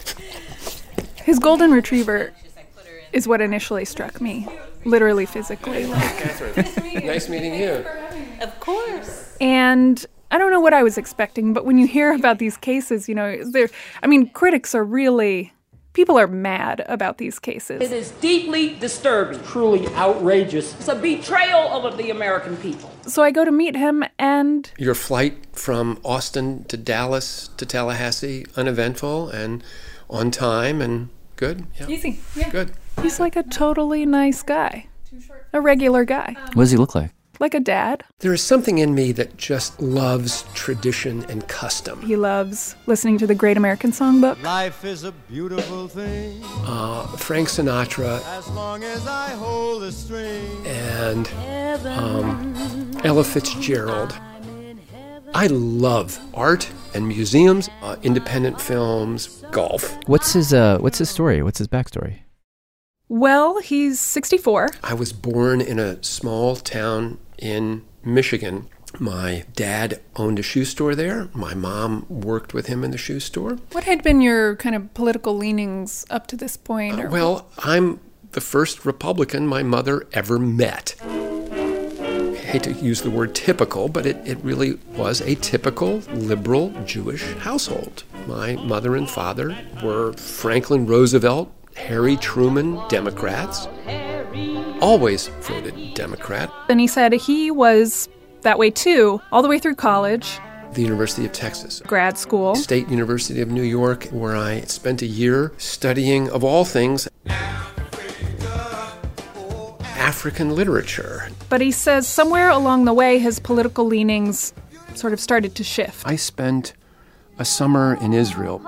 Speaker 3: His golden retriever is what initially struck me, literally physically.
Speaker 41: Catherine, nice meeting you.
Speaker 40: Of course.
Speaker 3: And I don't know what I was expecting, but when you hear about these cases, you know, there I mean, critics are really people are mad about these cases.
Speaker 30: It is deeply disturbing, truly outrageous. It's a betrayal of the American people.
Speaker 3: So I go to meet him and
Speaker 41: Your flight from Austin to Dallas to Tallahassee uneventful and on time and good. Yeah.
Speaker 3: Easy. Yeah.
Speaker 41: Good.
Speaker 3: he's like a totally nice guy. A regular guy.
Speaker 2: What does he look like?
Speaker 3: Like a dad.
Speaker 41: There is something in me that just loves tradition and custom.
Speaker 3: He loves listening to the Great American Songbook.
Speaker 42: Life is a beautiful thing.
Speaker 41: Uh, Frank Sinatra
Speaker 42: As long as I hold the string.
Speaker 41: and um, Ella Fitzgerald. I love art and museums, uh, independent films, golf.
Speaker 2: What's his uh what's his story? What's his backstory?
Speaker 3: Well, he's 64.
Speaker 41: I was born in a small town in Michigan. My dad owned a shoe store there. My mom worked with him in the shoe store.
Speaker 3: What had been your kind of political leanings up to this point? Or uh,
Speaker 41: Well, I'm the first Republican my mother ever met. I hate to use the word typical, but it, it really was a typical liberal Jewish household. My mother and father were Franklin Roosevelt, Harry Truman Democrats, always voted Democrat.
Speaker 3: And he said he was that way too, all the way through college,
Speaker 41: The University of Texas,
Speaker 3: grad school.
Speaker 41: State University of New York, where I spent a year studying, of all things, African literature.
Speaker 3: But he says somewhere along the way, his political leanings sort of started to shift.
Speaker 41: I spent a summer in Israel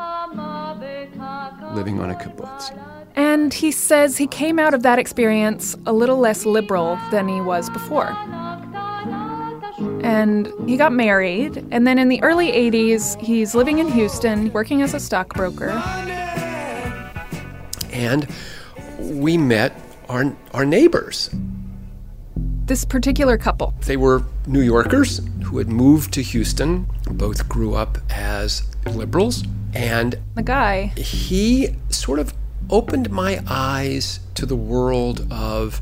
Speaker 41: living on a kibbutz.
Speaker 3: And he says he came out of that experience a little less liberal than he was before. And he got married, and then in the early 80s, he's living in Houston, working as a stockbroker.
Speaker 41: And we met our, our neighbors.
Speaker 3: This particular couple.
Speaker 41: They were New Yorkers who had moved to Houston, both grew up as liberals, and
Speaker 3: The guy,
Speaker 41: he sort of opened my eyes to the world of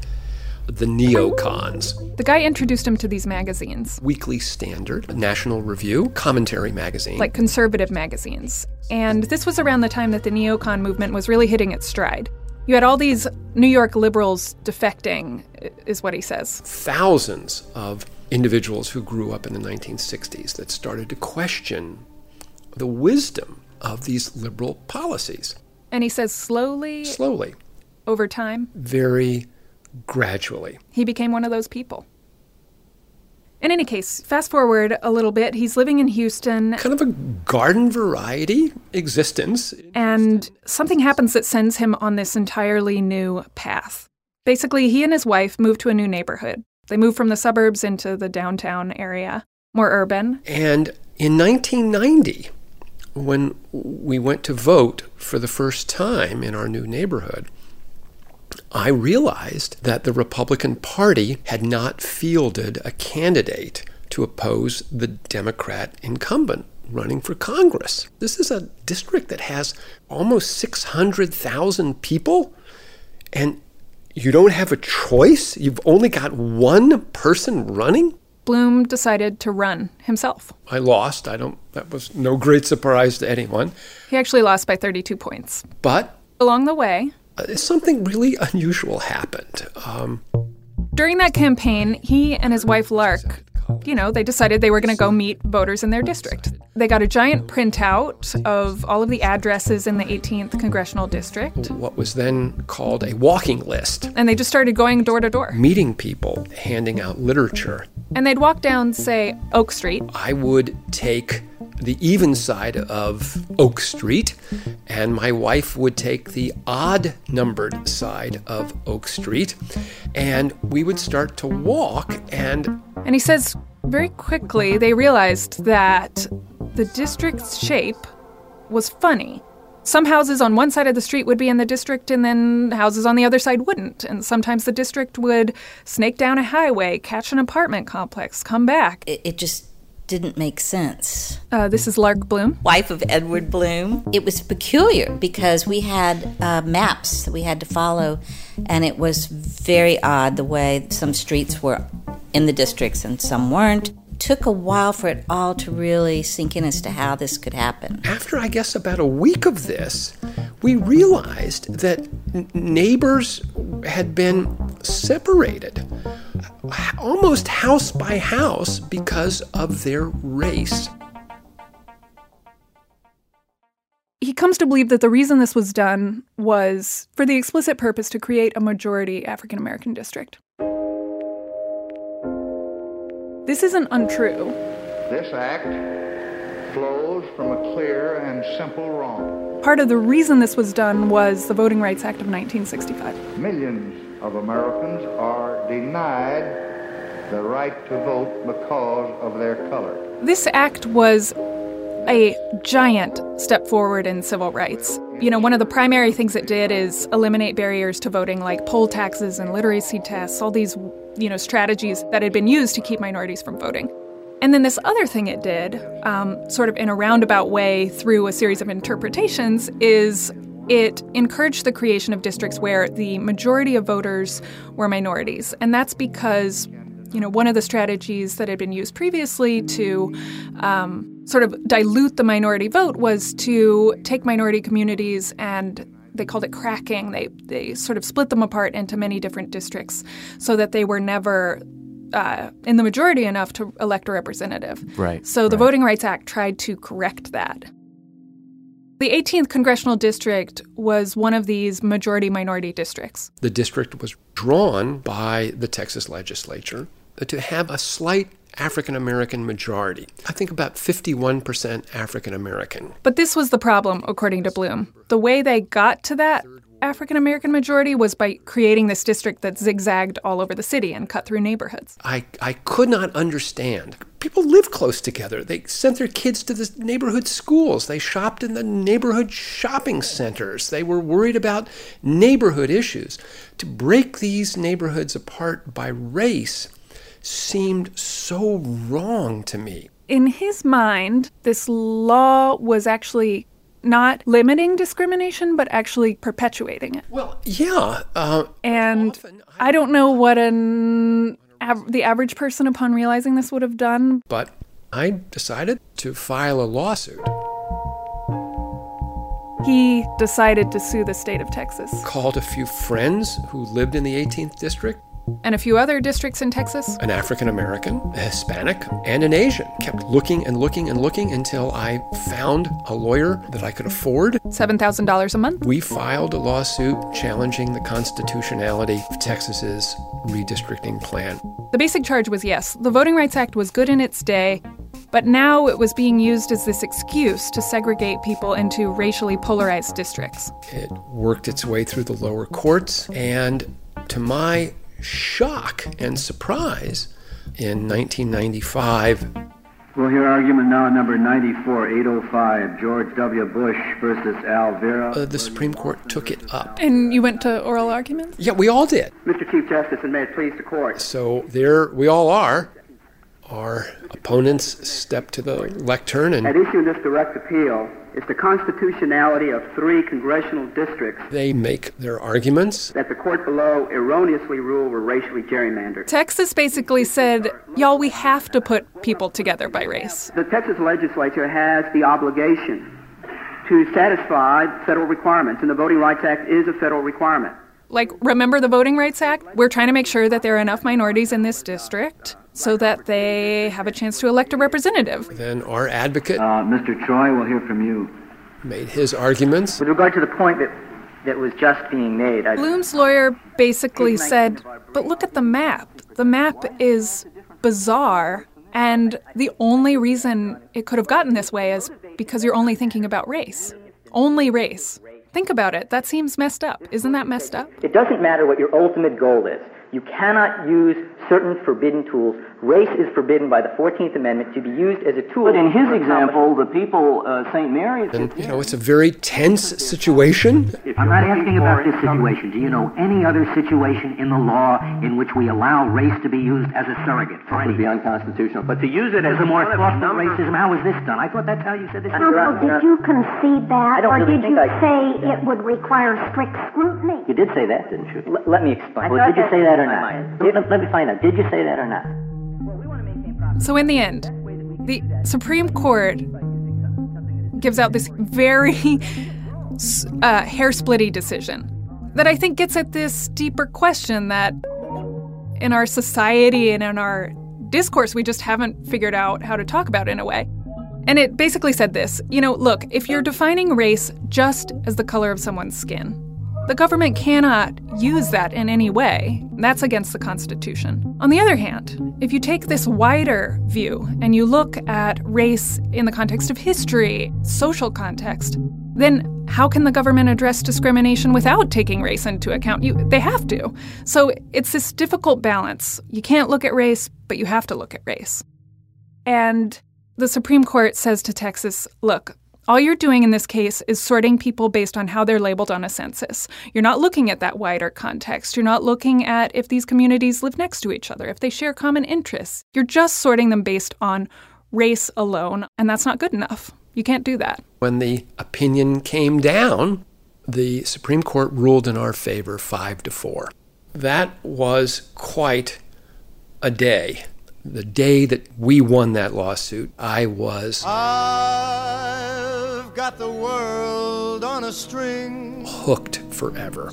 Speaker 41: the neocons.
Speaker 3: the guy introduced him to these magazines,
Speaker 41: Weekly Standard, National Review, Commentary Magazine.
Speaker 3: like conservative magazines. And this was around the time that the neocon movement was really hitting its stride. You had all these New York liberals defecting, is what he says.
Speaker 41: Thousands of individuals who grew up in the 1960s that started to question the wisdom of these liberal policies.
Speaker 3: And he says slowly,
Speaker 41: slowly,
Speaker 3: over time,
Speaker 41: very gradually,
Speaker 3: he became one of those people. In any case, fast forward a little bit, he's living in Houston.
Speaker 41: Kind of a garden variety existence.
Speaker 3: And something happens that sends him on this entirely new path. Basically, he and his wife move to a new neighborhood. They move from the suburbs into the downtown area, more urban.
Speaker 41: And in 1990, when we went to vote for the first time in our new neighborhood, I realized that the Republican Party had not fielded a candidate to oppose the Democrat incumbent running for Congress. This is a district that has almost 600,000 people, and you don't have a choice? You've only got one person running?
Speaker 3: Blum decided to run himself.
Speaker 41: I lost. I don't that was no great surprise to anyone.
Speaker 3: He actually lost by 32 points.
Speaker 41: But
Speaker 3: along the way,
Speaker 41: uh, something really unusual happened. Um,
Speaker 3: During that campaign, he and his wife Lark, you know, they decided they were going to go meet voters in their district. They got a giant printout of all of the addresses in the 18th congressional district.
Speaker 41: What was then called a walking list.
Speaker 3: And they just started going door to door,
Speaker 41: meeting people, handing out literature.
Speaker 3: And they'd walk down, say, Oak Street.
Speaker 41: I would take the even side of Oak Street, and my wife would take the odd numbered side of Oak Street, and we would start to walk and
Speaker 3: and he says very quickly they realized that the district's shape was funny. Some houses on one side of the street would be in the district, and then houses on the other side wouldn't. And sometimes the district would snake down a highway, catch an apartment complex, come back.
Speaker 33: It, it just didn't make sense.
Speaker 3: Uh, this is Lark Blum,
Speaker 33: wife of Edward Blum. It was peculiar because we had uh, maps that we had to follow, and it was very odd the way some streets were in the districts and some weren't. Took a while for it all to really sink in as to how this could happen.
Speaker 41: After, I guess, about a week of this, we realized that n- neighbors had been separated almost house by house because of their race.
Speaker 3: He comes to believe that the reason this was done was for the explicit purpose to create a majority African American district. This isn't untrue.
Speaker 43: This act flows from a clear and simple wrong.
Speaker 3: Part of the reason this was done was the Voting Rights Act of 1965.
Speaker 43: Millions of Americans are denied the right to vote because of their color.
Speaker 3: This act was a giant step forward in civil rights. You know, one of the primary things it did is eliminate barriers to voting like poll taxes and literacy tests, all these, you know, strategies that had been used to keep minorities from voting. And then this other thing it did, um, sort of in a roundabout way through a series of interpretations, is it encouraged the creation of districts where the majority of voters were minorities. And that's because, you know, one of the strategies that had been used previously to um, sort of dilute the minority vote was to take minority communities and they called it cracking. They they sort of split them apart into many different districts so that they were never uh, in the majority enough to elect a representative.
Speaker 2: Right.
Speaker 3: So the
Speaker 2: right.
Speaker 3: Voting Rights Act tried to correct that. The 18th congressional district was one of these majority minority districts.
Speaker 41: The district was drawn by the Texas legislature to have a slight African American majority. I think about 51% African American.
Speaker 3: But this was the problem, according to Blum. The way they got to that African American majority was by creating this district that zigzagged all over the city and cut through neighborhoods.
Speaker 41: I, I could not understand. People live close together. They sent their kids to the neighborhood schools. They shopped in the neighborhood shopping centers. They were worried about neighborhood issues. To break these neighborhoods apart by race seemed so wrong to me.
Speaker 3: In his mind, this law was actually not limiting discrimination, but actually perpetuating it.
Speaker 41: Well, yeah. Uh,
Speaker 3: and I, I don't know what an av- the average person, upon realizing this, would have done.
Speaker 41: But I decided to file a lawsuit.
Speaker 3: he decided to sue the state of Texas.
Speaker 41: Called a few friends who lived in the 18th district
Speaker 3: and a few other districts in Texas.
Speaker 41: An African American, a Hispanic, and an Asian. Kept looking and looking and looking until I found a lawyer that I could afford.
Speaker 3: $7,000 a month?
Speaker 41: We filed a lawsuit challenging the constitutionality of Texas's redistricting plan.
Speaker 3: The basic charge was yes, the Voting Rights Act was good in its day, but now it was being used as this excuse to segregate people into racially polarized districts.
Speaker 41: It worked its way through the lower courts, and to my shock and surprise in 1995.
Speaker 44: We'll hear argument now number 94805, George W. Bush versus Al Vera.
Speaker 41: Uh, the Supreme Court took it up.
Speaker 3: And you went to oral arguments?
Speaker 41: Yeah, we all did.
Speaker 44: Mr. Chief Justice, and may it please the court.
Speaker 41: So there we all are. Our opponents step to the lectern and.
Speaker 44: At issue in this direct appeal is the constitutionality of three congressional districts.
Speaker 41: They make their arguments.
Speaker 44: That the court below erroneously ruled were racially gerrymandered.
Speaker 3: Texas basically said, y'all, we have to put people together by race.
Speaker 44: The Texas legislature has the obligation to satisfy federal requirements, and the Voting Rights Act is a federal requirement.
Speaker 3: Like, remember the Voting Rights Act? We're trying to make sure that there are enough minorities in this district so that they have a chance to elect a representative.
Speaker 41: Then our advocate,
Speaker 44: uh, Mr. Troy, will hear from you.
Speaker 41: Made his arguments.
Speaker 44: With regard to the point that that was just being made, I...
Speaker 3: Blum's lawyer basically said, "But look at the map. The map is bizarre." And the only reason it could have gotten this way is because you're only thinking about race. Only race. Think about it. That seems messed up. Isn't that messed up?
Speaker 45: It doesn't matter what your ultimate goal is. You cannot use certain forbidden tools. Race is forbidden by the 14th Amendment to be used as a tool.
Speaker 44: But in his example, the people, uh, St. Mary's.
Speaker 41: And, you know, it's a very tense situation.
Speaker 46: I'm not asking about this situation. Do you know any other situation in the law in which we allow race to be used as a surrogate for
Speaker 44: It would be unconstitutional. But to use it
Speaker 46: as
Speaker 44: as
Speaker 46: a more thoughtful racism, how is this done? I thought that's how you said this.
Speaker 47: Counsel, did you concede that,
Speaker 45: don't
Speaker 47: or
Speaker 45: really
Speaker 47: did
Speaker 45: think
Speaker 47: you
Speaker 45: I-
Speaker 47: say it would require strict scrutiny?
Speaker 45: You did say that, didn't you? L- let me explain. Well, did you say that or not? Let, let- let me find out. Did you say that or not?
Speaker 3: So, in the end, the Supreme Court gives out this very uh, hair splitty decision that I think gets at this deeper question that in our society and in our discourse, we just haven't figured out how to talk about in a way. And it basically said this you know, look, if you're defining race just as the color of someone's skin, the government cannot use that in any way. That's against the Constitution. On the other hand, if you take this wider view and you look at race in the context of history, social context, then how can the government address discrimination without taking race into account? You, they have to. So it's this difficult balance. You can't look at race, but you have to look at race. And the Supreme Court says to Texas, look, all you're doing in this case is sorting people based on how they're labeled on a census. You're not looking at that wider context. You're not looking at if these communities live next to each other, if they share common interests. You're just sorting them based on race alone, and that's not good enough. You can't do that.
Speaker 41: When the opinion came down, the Supreme Court ruled in our favor 5 to 4. That was quite a day. The day that we won that lawsuit, I was
Speaker 42: I've got the world on a string.
Speaker 41: hooked forever.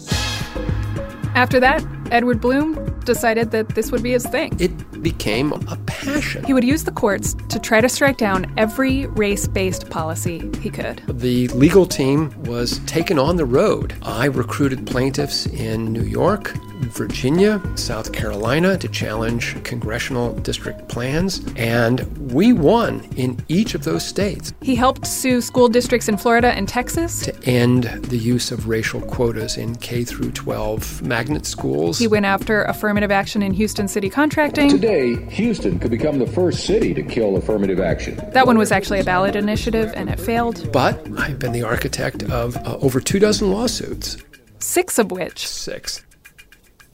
Speaker 3: After that, Edward Blum decided that this would be his thing.
Speaker 41: It became a passion.
Speaker 3: He would use the courts to try to strike down every race based policy he could.
Speaker 41: The legal team was taken on the road. I recruited plaintiffs in New York, Virginia, South Carolina to challenge congressional district plans, and we won in each of those states
Speaker 3: He helped sue school districts in Florida and Texas.
Speaker 41: to end the use of racial quotas in K through 12 magnet schools.
Speaker 3: He went after affirmative action in Houston city contracting.
Speaker 48: Today, Houston could become the first city to kill affirmative action.
Speaker 3: That one was actually a ballot initiative and it failed.
Speaker 41: But I've been the architect of uh, over two dozen lawsuits.
Speaker 3: Six of which
Speaker 41: Six.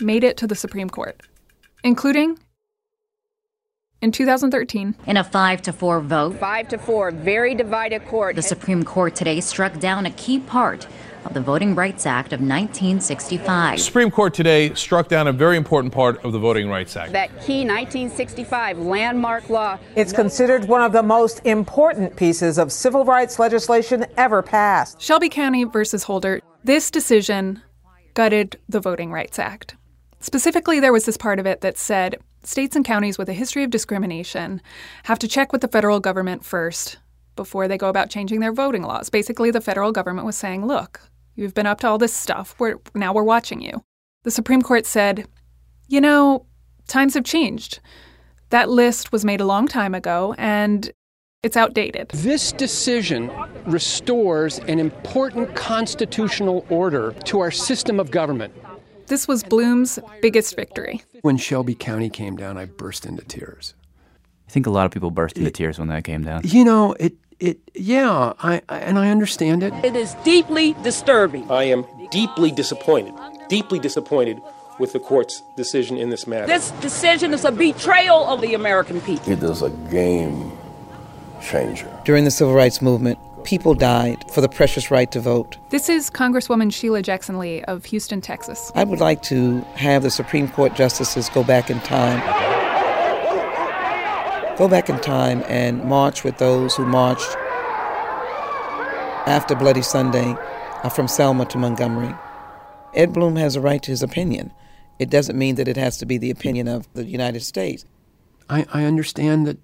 Speaker 3: made it to the Supreme Court, including in 2013.
Speaker 49: In a 5 to 4 vote,
Speaker 32: Five to four, very divided court.
Speaker 49: the Supreme Court today struck down a key part
Speaker 50: of the Voting Rights Act of 1965.
Speaker 51: The Supreme Court today struck down a very important part of the Voting Rights Act.
Speaker 49: That key 1965 landmark law.
Speaker 32: It's considered one of the most important pieces of civil rights legislation ever passed.
Speaker 3: Shelby County versus Holder. This decision gutted the Voting Rights Act. Specifically, there was this part of it that said states and counties with a history of discrimination have to check with the federal government first before they go about changing their voting laws. Basically, the federal government was saying, look, you've been up to all this stuff. We're, now we're watching you. The Supreme Court said, you know, times have changed. That list was made a long time ago, and it's outdated.
Speaker 52: This decision restores an important constitutional order to our system of government.
Speaker 3: This was Blum's biggest victory.
Speaker 41: When Shelby County came down, I burst into tears.
Speaker 2: I think a lot of people burst into tears when that came down.
Speaker 41: You know, it it yeah, I, I and I understand it.
Speaker 30: It is deeply disturbing.
Speaker 53: I am deeply disappointed, deeply disappointed with the court's decision in this matter.
Speaker 30: This decision is a betrayal of the American people.
Speaker 54: It is a game changer.
Speaker 55: During the civil rights movement, people died for the precious right to vote.
Speaker 3: This is Congresswoman Sheila Jackson Lee of Houston, Texas.
Speaker 55: I would like to have the Supreme Court justices go back in time. Go back in time and march with those who marched after Bloody Sunday uh, from Selma to Montgomery. Ed Blum has a right to his opinion. It doesn't mean that it has to be the opinion of the United States.
Speaker 41: I, I understand that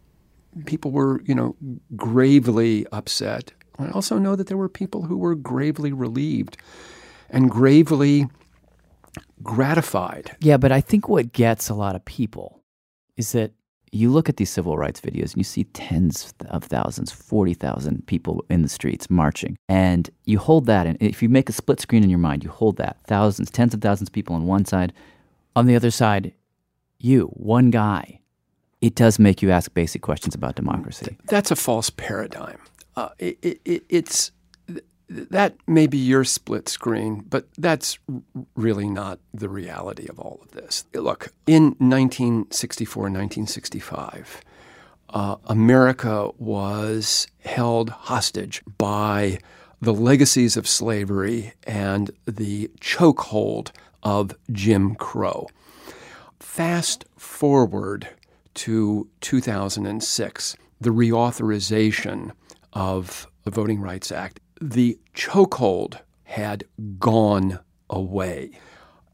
Speaker 41: people were, you know, gravely upset. I also know that there were people who were gravely relieved and gravely gratified.
Speaker 2: Yeah, but I think what gets a lot of people is that you look at these civil rights videos and you see tens of thousands, 40,000 people in the streets marching. And you hold that, and if you make a split screen in your mind, you hold that thousands, tens of thousands of people on one side. On the other side, you, one guy. It does make you ask basic questions about democracy.
Speaker 41: That's a false paradigm. Uh, it, it, it's that may be your split screen, but that's really not the reality of all of this. Look, in 1964 and 1965, uh, America was held hostage by the legacies of slavery and the chokehold of Jim Crow. Fast forward to 2006, the reauthorization of the Voting Rights Act the chokehold had gone away.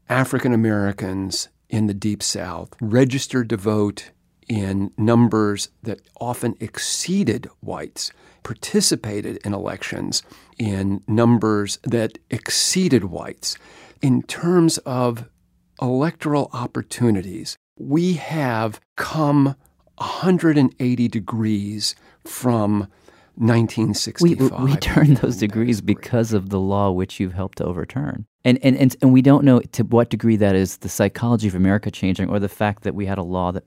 Speaker 41: African Americans in the Deep South registered to vote in numbers that often exceeded whites, participated in elections in numbers that exceeded whites. In terms of electoral opportunities, we have come 180 degrees from 1965.
Speaker 2: We, we turned those degrees because of the law which you've helped to overturn. And, and, and, and we don't know to what degree that is the psychology of America changing or the fact that we had a law that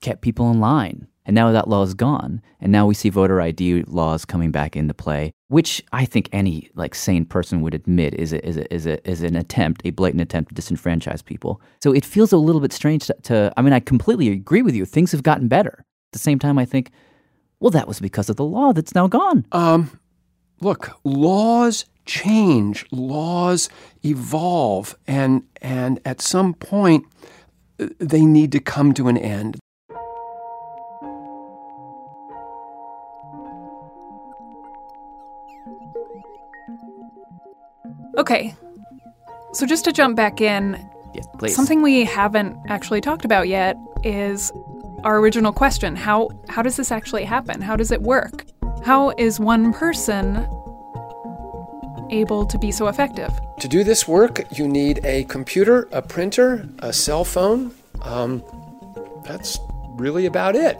Speaker 2: kept people in line. And now that law is gone. And now we see voter ID laws coming back into play, which I think any like sane person would admit is a, is a, is, a, is an attempt, a blatant attempt to disenfranchise people. So it feels a little bit strange to, to I mean, I completely agree with you. Things have gotten better. At the same time, I think well, that was because of the law that's now gone.
Speaker 41: Um, look, laws change, laws evolve, and and at some point uh, they need to come to an end.
Speaker 3: Okay. So just to jump back in,
Speaker 2: yes, please.
Speaker 3: something we haven't actually talked about yet is our original question how how does this actually happen? How does it work? How is one person able to be so effective?
Speaker 41: To do this work you need a computer a printer a cell phone. Um, that's really about it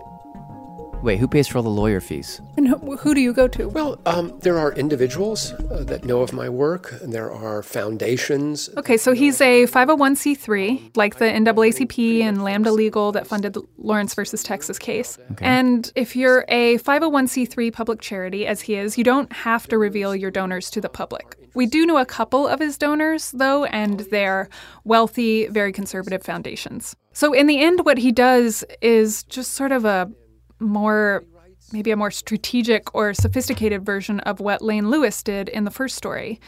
Speaker 2: Wait, who pays for all the lawyer fees?
Speaker 3: And who, who do you go to?
Speaker 41: Well, um, there are individuals uh, that know of my work, and there are foundations.
Speaker 3: Okay, so he's a 501c3, like the NAACP and Lambda Legal that funded the Lawrence versus Texas case.
Speaker 2: Okay.
Speaker 3: And if you're a 501c3 public charity, as he is, you don't have to reveal your donors to the public. We do know a couple of his donors, though, and they're wealthy, very conservative foundations. So in the end, what he does is just sort of a more maybe a more strategic or sophisticated version of what Lane Lewis did in the first story.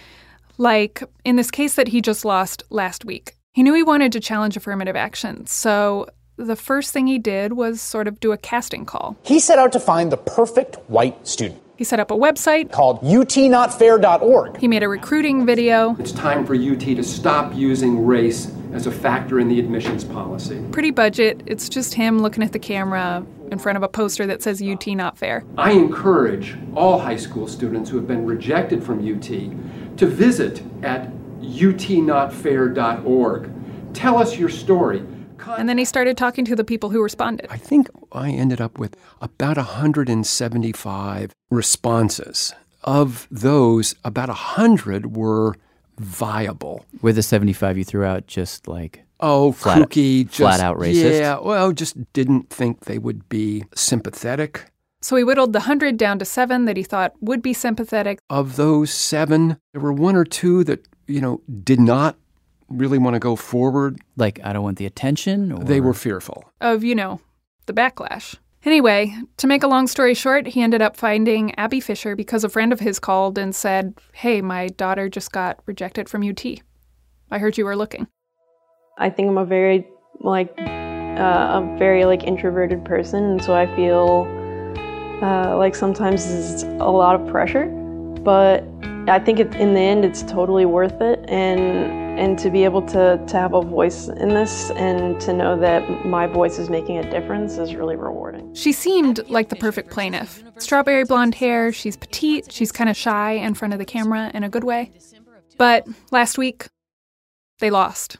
Speaker 3: Like in this case that he just lost last week. He knew he wanted to challenge affirmative action, so the first thing he did was sort of do a casting call.
Speaker 32: He set out to find the perfect white student.
Speaker 3: He set up a website
Speaker 32: called utnotfair.org.
Speaker 3: He made a recruiting video.
Speaker 41: It's time for UT to stop using race as a factor in the admissions policy.
Speaker 3: Pretty budget. It's just him looking at the camera in front of a poster that says UT not fair.
Speaker 41: I encourage all high school students who have been rejected from UT to visit at utnotfair.org. Tell us your story.
Speaker 3: And then he started talking to the people who responded.
Speaker 41: I think I ended up with about 175 responses. Of those, about 100 were viable.
Speaker 2: With the 75 you threw out, just like
Speaker 41: Oh,
Speaker 2: flat,
Speaker 41: kooky, just,
Speaker 2: flat out racist.
Speaker 41: Yeah, well, just didn't think they would be sympathetic.
Speaker 3: So he whittled the 100 down to seven that he thought would be sympathetic.
Speaker 41: Of those seven, there were one or two that, you know, did not really want to go forward.
Speaker 2: Like, I don't want the attention? Or...
Speaker 41: They were fearful.
Speaker 3: Of, you know, the backlash. Anyway, to make a long story short, he ended up finding Abby Fisher because a friend of his called and said, Hey, my daughter just got rejected from UT. I heard you were looking.
Speaker 56: I think I'm a very, like, uh, a very, like, introverted person, and so I feel uh, like sometimes it's a lot of pressure, but I think it, in the end it's totally worth it, and and to be able to to have a voice in this and to know that my voice is making a difference is really rewarding.
Speaker 3: She seemed like the perfect plaintiff. Strawberry blonde hair, she's petite, she's kind of shy in front of the camera in a good way. But last week, they lost.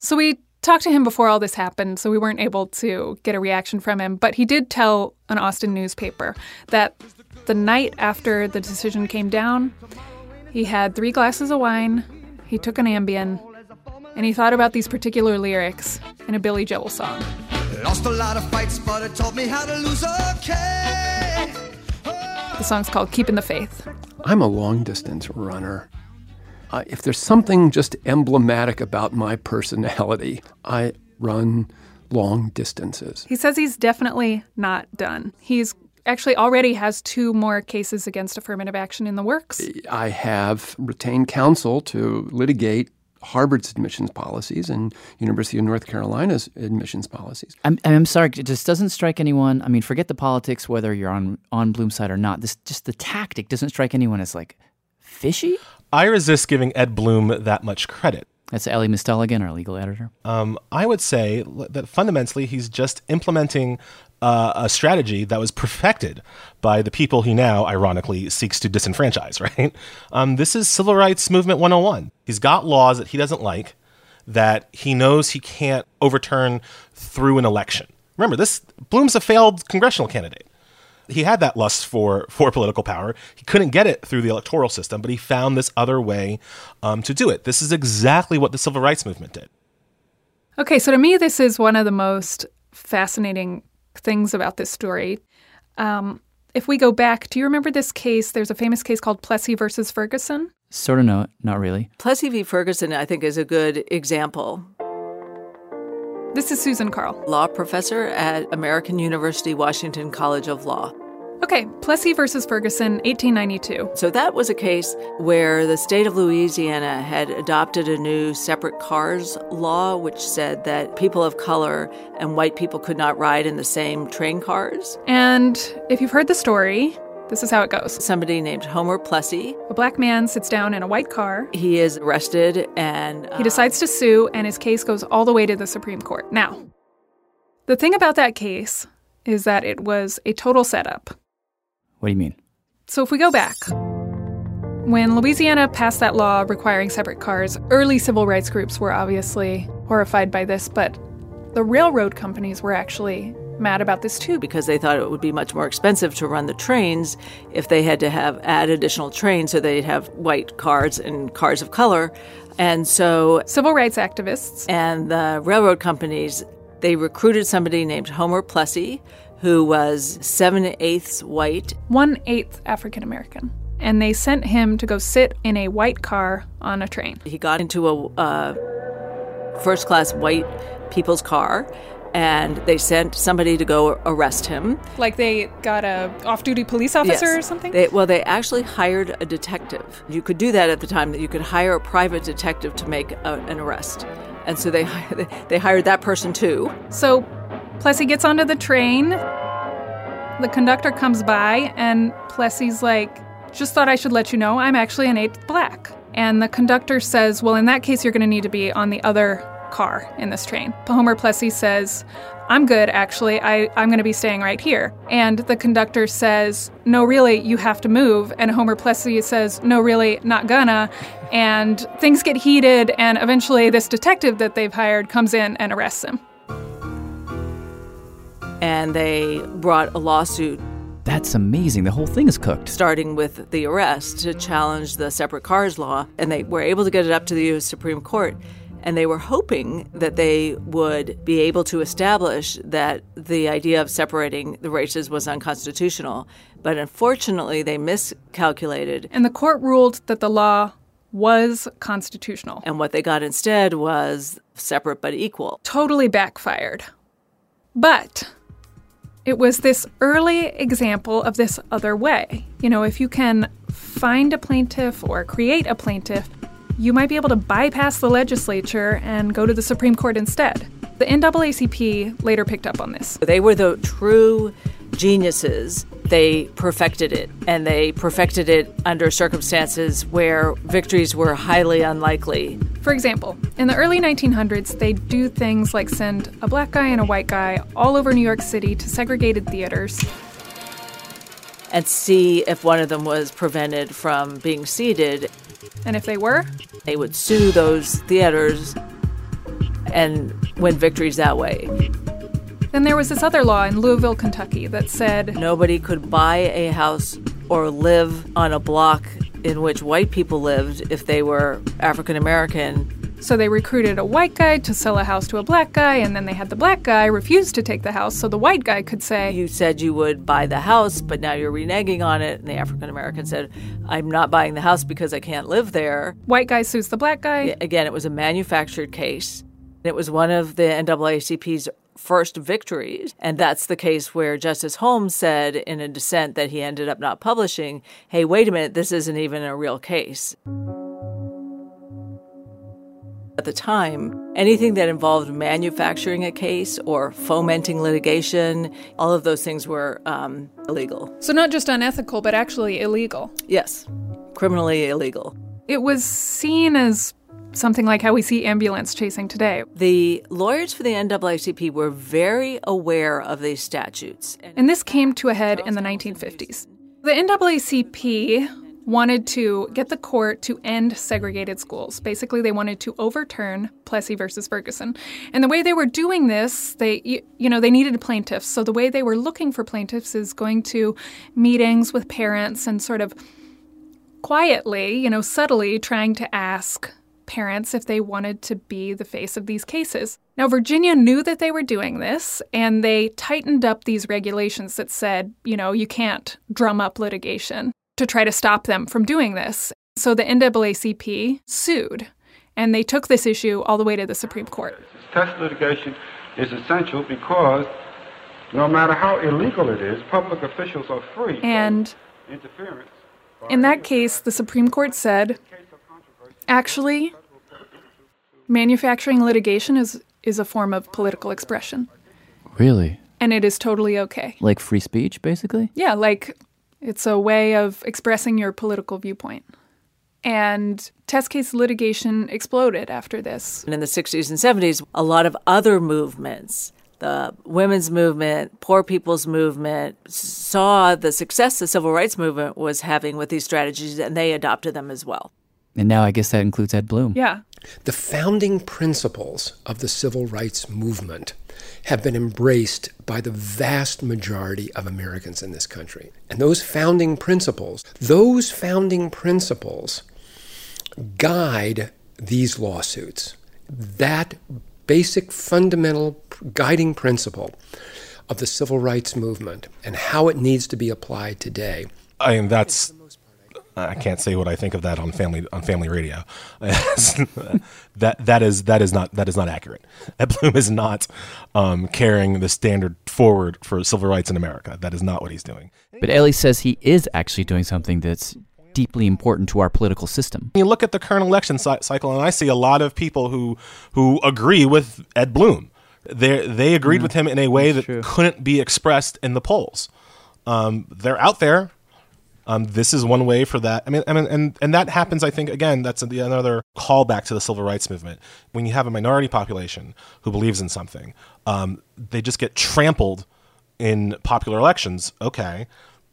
Speaker 3: So we talked to him before all this happened, so we weren't able to get a reaction from him. But he did tell an Austin newspaper that the night after the decision came down, he had three glasses of wine, he took an Ambien, and he thought about these particular lyrics in a Billy Joel song.
Speaker 43: Lost a lot of fights, but it taught me how to lose okay.
Speaker 3: The song's called Keeping the Faith.
Speaker 41: I'm a long distance runner. Uh, if there's something just emblematic about my personality, I run long distances.
Speaker 3: He says he's definitely not done. He's actually already has two more cases against affirmative action in the works.
Speaker 41: I have retained counsel to litigate Harvard's admissions policies and University of North Carolina's admissions policies.
Speaker 2: I'm, I'm sorry, it just doesn't strike anyone. I mean, forget the politics, whether you're on on Blum's side or not. This just the tactic doesn't strike anyone as like fishy.
Speaker 23: I resist giving Ed Blum that much credit.
Speaker 2: That's Elie Mystal again, our legal editor.
Speaker 23: Um, I would say that fundamentally he's just implementing uh, a strategy that was perfected by the people he now, ironically, seeks to disenfranchise, right? Um, this is civil rights movement 101. He's got laws that he doesn't like that he knows he can't overturn through an election. Remember, this Blum's a failed congressional candidate he had that lust for for political power. He couldn't get it through the electoral system, but he found this other way um, to do it. This is exactly what the civil rights movement did.
Speaker 3: Okay, so to me, this is one of the most fascinating things about this story. Um, if we go back, do you remember this case? There's a famous case called Plessy versus Ferguson.
Speaker 2: Sort of, no, not really.
Speaker 57: Plessy v. Ferguson, I think, is a good example.
Speaker 3: This is Susan Carle,
Speaker 57: law professor at American University Washington College of Law.
Speaker 3: Okay, Plessy versus Ferguson, 1892.
Speaker 57: So that was a case where the state of Louisiana had adopted a new separate cars law, which said that people of color and white people could not ride in the same train cars.
Speaker 3: And if you've heard the story, this is how it goes.
Speaker 57: Somebody named Homer Plessy.
Speaker 3: A black man sits down in a white car.
Speaker 57: He is arrested and.
Speaker 3: Uh, he decides to sue, and his case goes all the way to the Supreme Court. Now, the thing about that case is that it was a total setup.
Speaker 2: What do you mean?
Speaker 3: So if we go back, when Louisiana passed that law requiring separate cars, early civil rights groups were obviously horrified by this, but the railroad companies were actually mad about this too
Speaker 57: because they thought it would be much more expensive to run the trains if they had to have add additional trains so they'd have white cars and cars of color and so
Speaker 3: civil rights activists
Speaker 57: and the railroad companies they recruited somebody named homer plessy who was seven eighths white,
Speaker 3: one eighth African American. And they sent him to go sit in a white car on a train.
Speaker 57: He got into a uh, first class white people's car and they sent somebody to go arrest him.
Speaker 3: Like they got a off-duty police officer
Speaker 57: Yes.
Speaker 3: or something?
Speaker 57: They, well, they actually hired a detective. You could do that at the time. That you could hire a private detective to make a, an arrest, and so they they, they hired that person too.
Speaker 3: So Plessy gets onto the train. The conductor comes by, and Plessy's like, Just thought I should let you know I'm actually an eighth black. And the conductor says, Well, in that case, you're going to need to be on the other car in this train. Homer Plessy says, I'm good, actually. I, I'm going to be staying right here. And the conductor says, No, really, you have to move. And Homer Plessy says, No, really, not gonna. And things get heated, and eventually, this detective that they've hired comes in and arrests him.
Speaker 57: And they brought a lawsuit
Speaker 2: That's amazing. The whole thing is cooked.
Speaker 57: starting with the arrest to challenge the separate cars law, and they were able to get it up to the U.S. Supreme Court. And they were hoping that they would be able to establish that the idea of separating the races was unconstitutional. But unfortunately, they miscalculated.
Speaker 3: And the court ruled that the law was constitutional.
Speaker 57: And what they got instead was separate but equal.
Speaker 3: Totally backfired. But it was this early example of this other way. You know, if you can find a plaintiff or create a plaintiff, you might be able to bypass the legislature and go to the Supreme Court instead. The NAACP later picked up on this.
Speaker 57: They were the true geniuses. They perfected it, and they perfected it under circumstances where victories were highly unlikely.
Speaker 3: For example, in the early 1900s, they do things like send a black guy and a white guy all over New York City to segregated theaters.
Speaker 57: and see if one of them was prevented from being seated.
Speaker 3: And if they were,
Speaker 57: they would sue those theaters and win victories that way.
Speaker 3: Then there was this other law in Louisville, Kentucky that said
Speaker 57: Nobody could buy a house or live on a block in which white people lived if they were African American.
Speaker 3: So they recruited a white guy to sell a house to a black guy, and then they had the black guy refuse to take the house, so the white guy could say,
Speaker 57: You said you would buy the house, but now you're reneging on it. And the African American said, I'm not buying the house because I can't live there.
Speaker 3: White guy sues the black guy.
Speaker 57: Again, it was a manufactured case. It was one of the NAACP's first victories. And that's the case where Justice Holmes said in a dissent that he ended up not publishing hey, wait a minute, this isn't even a real case. At the time, anything that involved manufacturing a case or fomenting litigation, all of those things were um, illegal.
Speaker 3: So not just unethical, but actually illegal.
Speaker 57: Yes, criminally illegal.
Speaker 3: It was seen as something like how we see ambulance chasing today.
Speaker 57: The lawyers for the NAACP were very aware of these statutes.
Speaker 3: And this came to a head in the 1950s. The NAACP wanted to get the court to end segregated schools. Basically, they wanted to overturn Plessy versus Ferguson. And the way they were doing this, they you, you know, they needed plaintiffs. So the way they were looking for plaintiffs is going to meetings with parents and sort of quietly, you know, subtly trying to ask parents if they wanted to be the face of these cases. Now, Virginia knew that they were doing this, and they tightened up these regulations that said, you know, you can't drum up litigation to try to stop them from doing this. So the NAACP sued, and they took this issue all the way to the Supreme Court.
Speaker 58: Test litigation is essential because no matter how illegal it is, public officials are free
Speaker 3: And
Speaker 58: interference.
Speaker 3: in that case, the Supreme Court said, actually, manufacturing litigation is, is a form of political expression,
Speaker 2: Really?
Speaker 3: and it is totally okay.
Speaker 2: Like free speech, basically?
Speaker 3: Yeah, like it's a way of expressing your political viewpoint. And test case litigation exploded after this.
Speaker 57: And in the 60s and 70s, a lot of other movements, the women's movement, poor people's movement, saw the success the civil rights movement was having with these strategies, and they adopted them as well.
Speaker 2: And now I guess that includes Ed Blum.
Speaker 3: Yeah.
Speaker 52: The founding principles of the civil rights movement have been embraced by the vast majority of Americans in this country. And those founding principles, those founding principles guide these lawsuits. That basic fundamental guiding principle of the civil rights movement and how it needs to be applied today.
Speaker 23: I mean, that's I can't say what I think of that on family on family radio. that that is that is not that is not accurate. Ed Blum is not um, carrying the standard forward for civil rights in America. That is not what he's doing.
Speaker 2: But Elie says he is actually doing something that's deeply important to our political system.
Speaker 23: You look at the current election cycle, and I see a lot of people who who agree with Ed Blum. They they agreed yeah, with him in a way that true. couldn't be expressed in the polls. Um, they're out there. Um, this is one way for that. I mean, I mean, and and that happens. I think again, that's the, another callback to the civil rights movement. When you have a minority population who believes in something, um, they just get trampled in popular elections. Okay,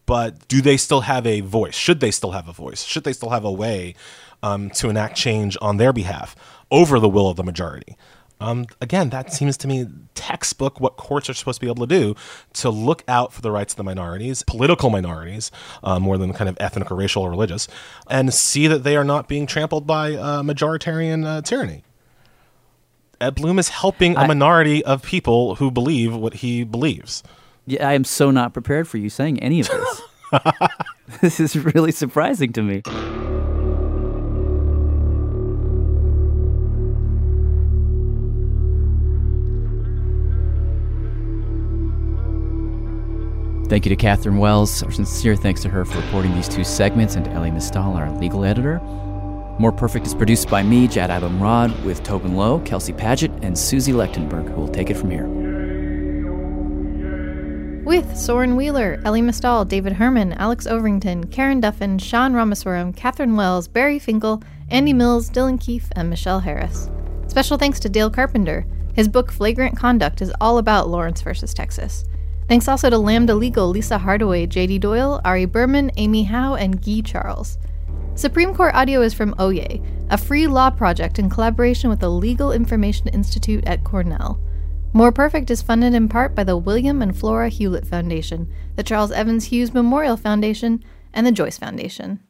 Speaker 23: but do they still have a voice? Should they still have a voice? Should they still have a way um, to enact change on their behalf over the will of the majority? Um, again, that seems to me textbook what courts are supposed to be able to do to look out for the rights of the minorities, political minorities, uh, more than kind of ethnic or racial or religious, and see that they are not being trampled by uh, majoritarian uh, tyranny. Ed Blum is helping a minority of people who believe what he believes.
Speaker 2: Yeah, I am so not prepared for you saying any of this. this is really surprising to me. Thank you to Catherine Wells. Our sincere thanks to her for reporting these two segments, and to Elie Mystal, our legal editor. More Perfect is produced by me, Jad Abumrad, with Tobin Low, Kelsey Padgett, and Susie Lechtenberg, who will take it from here.
Speaker 59: With Soren Wheeler, Elie Mystal, David Herman, Alex Overington, Karen Duffin, Sean Rameswaram, Catherine Wells, Barry Finkel, Andy Mills, Dylan Keefe, and Michelle Harris. Special thanks to Dale Carpenter. His book Flagrant Conduct is all about Lawrence versus Texas. Thanks also to Lambda Legal, Lisa Hardaway, JD Doyle, Ari Berman, Amy Howe, and Guy Charles. Supreme Court audio is from Oyez, a free law project in collaboration with the Legal Information Institute at Cornell. More Perfect is funded in part by the William and Flora Hewlett Foundation, the Charles Evans Hughes Memorial Foundation, and the Joyce Foundation.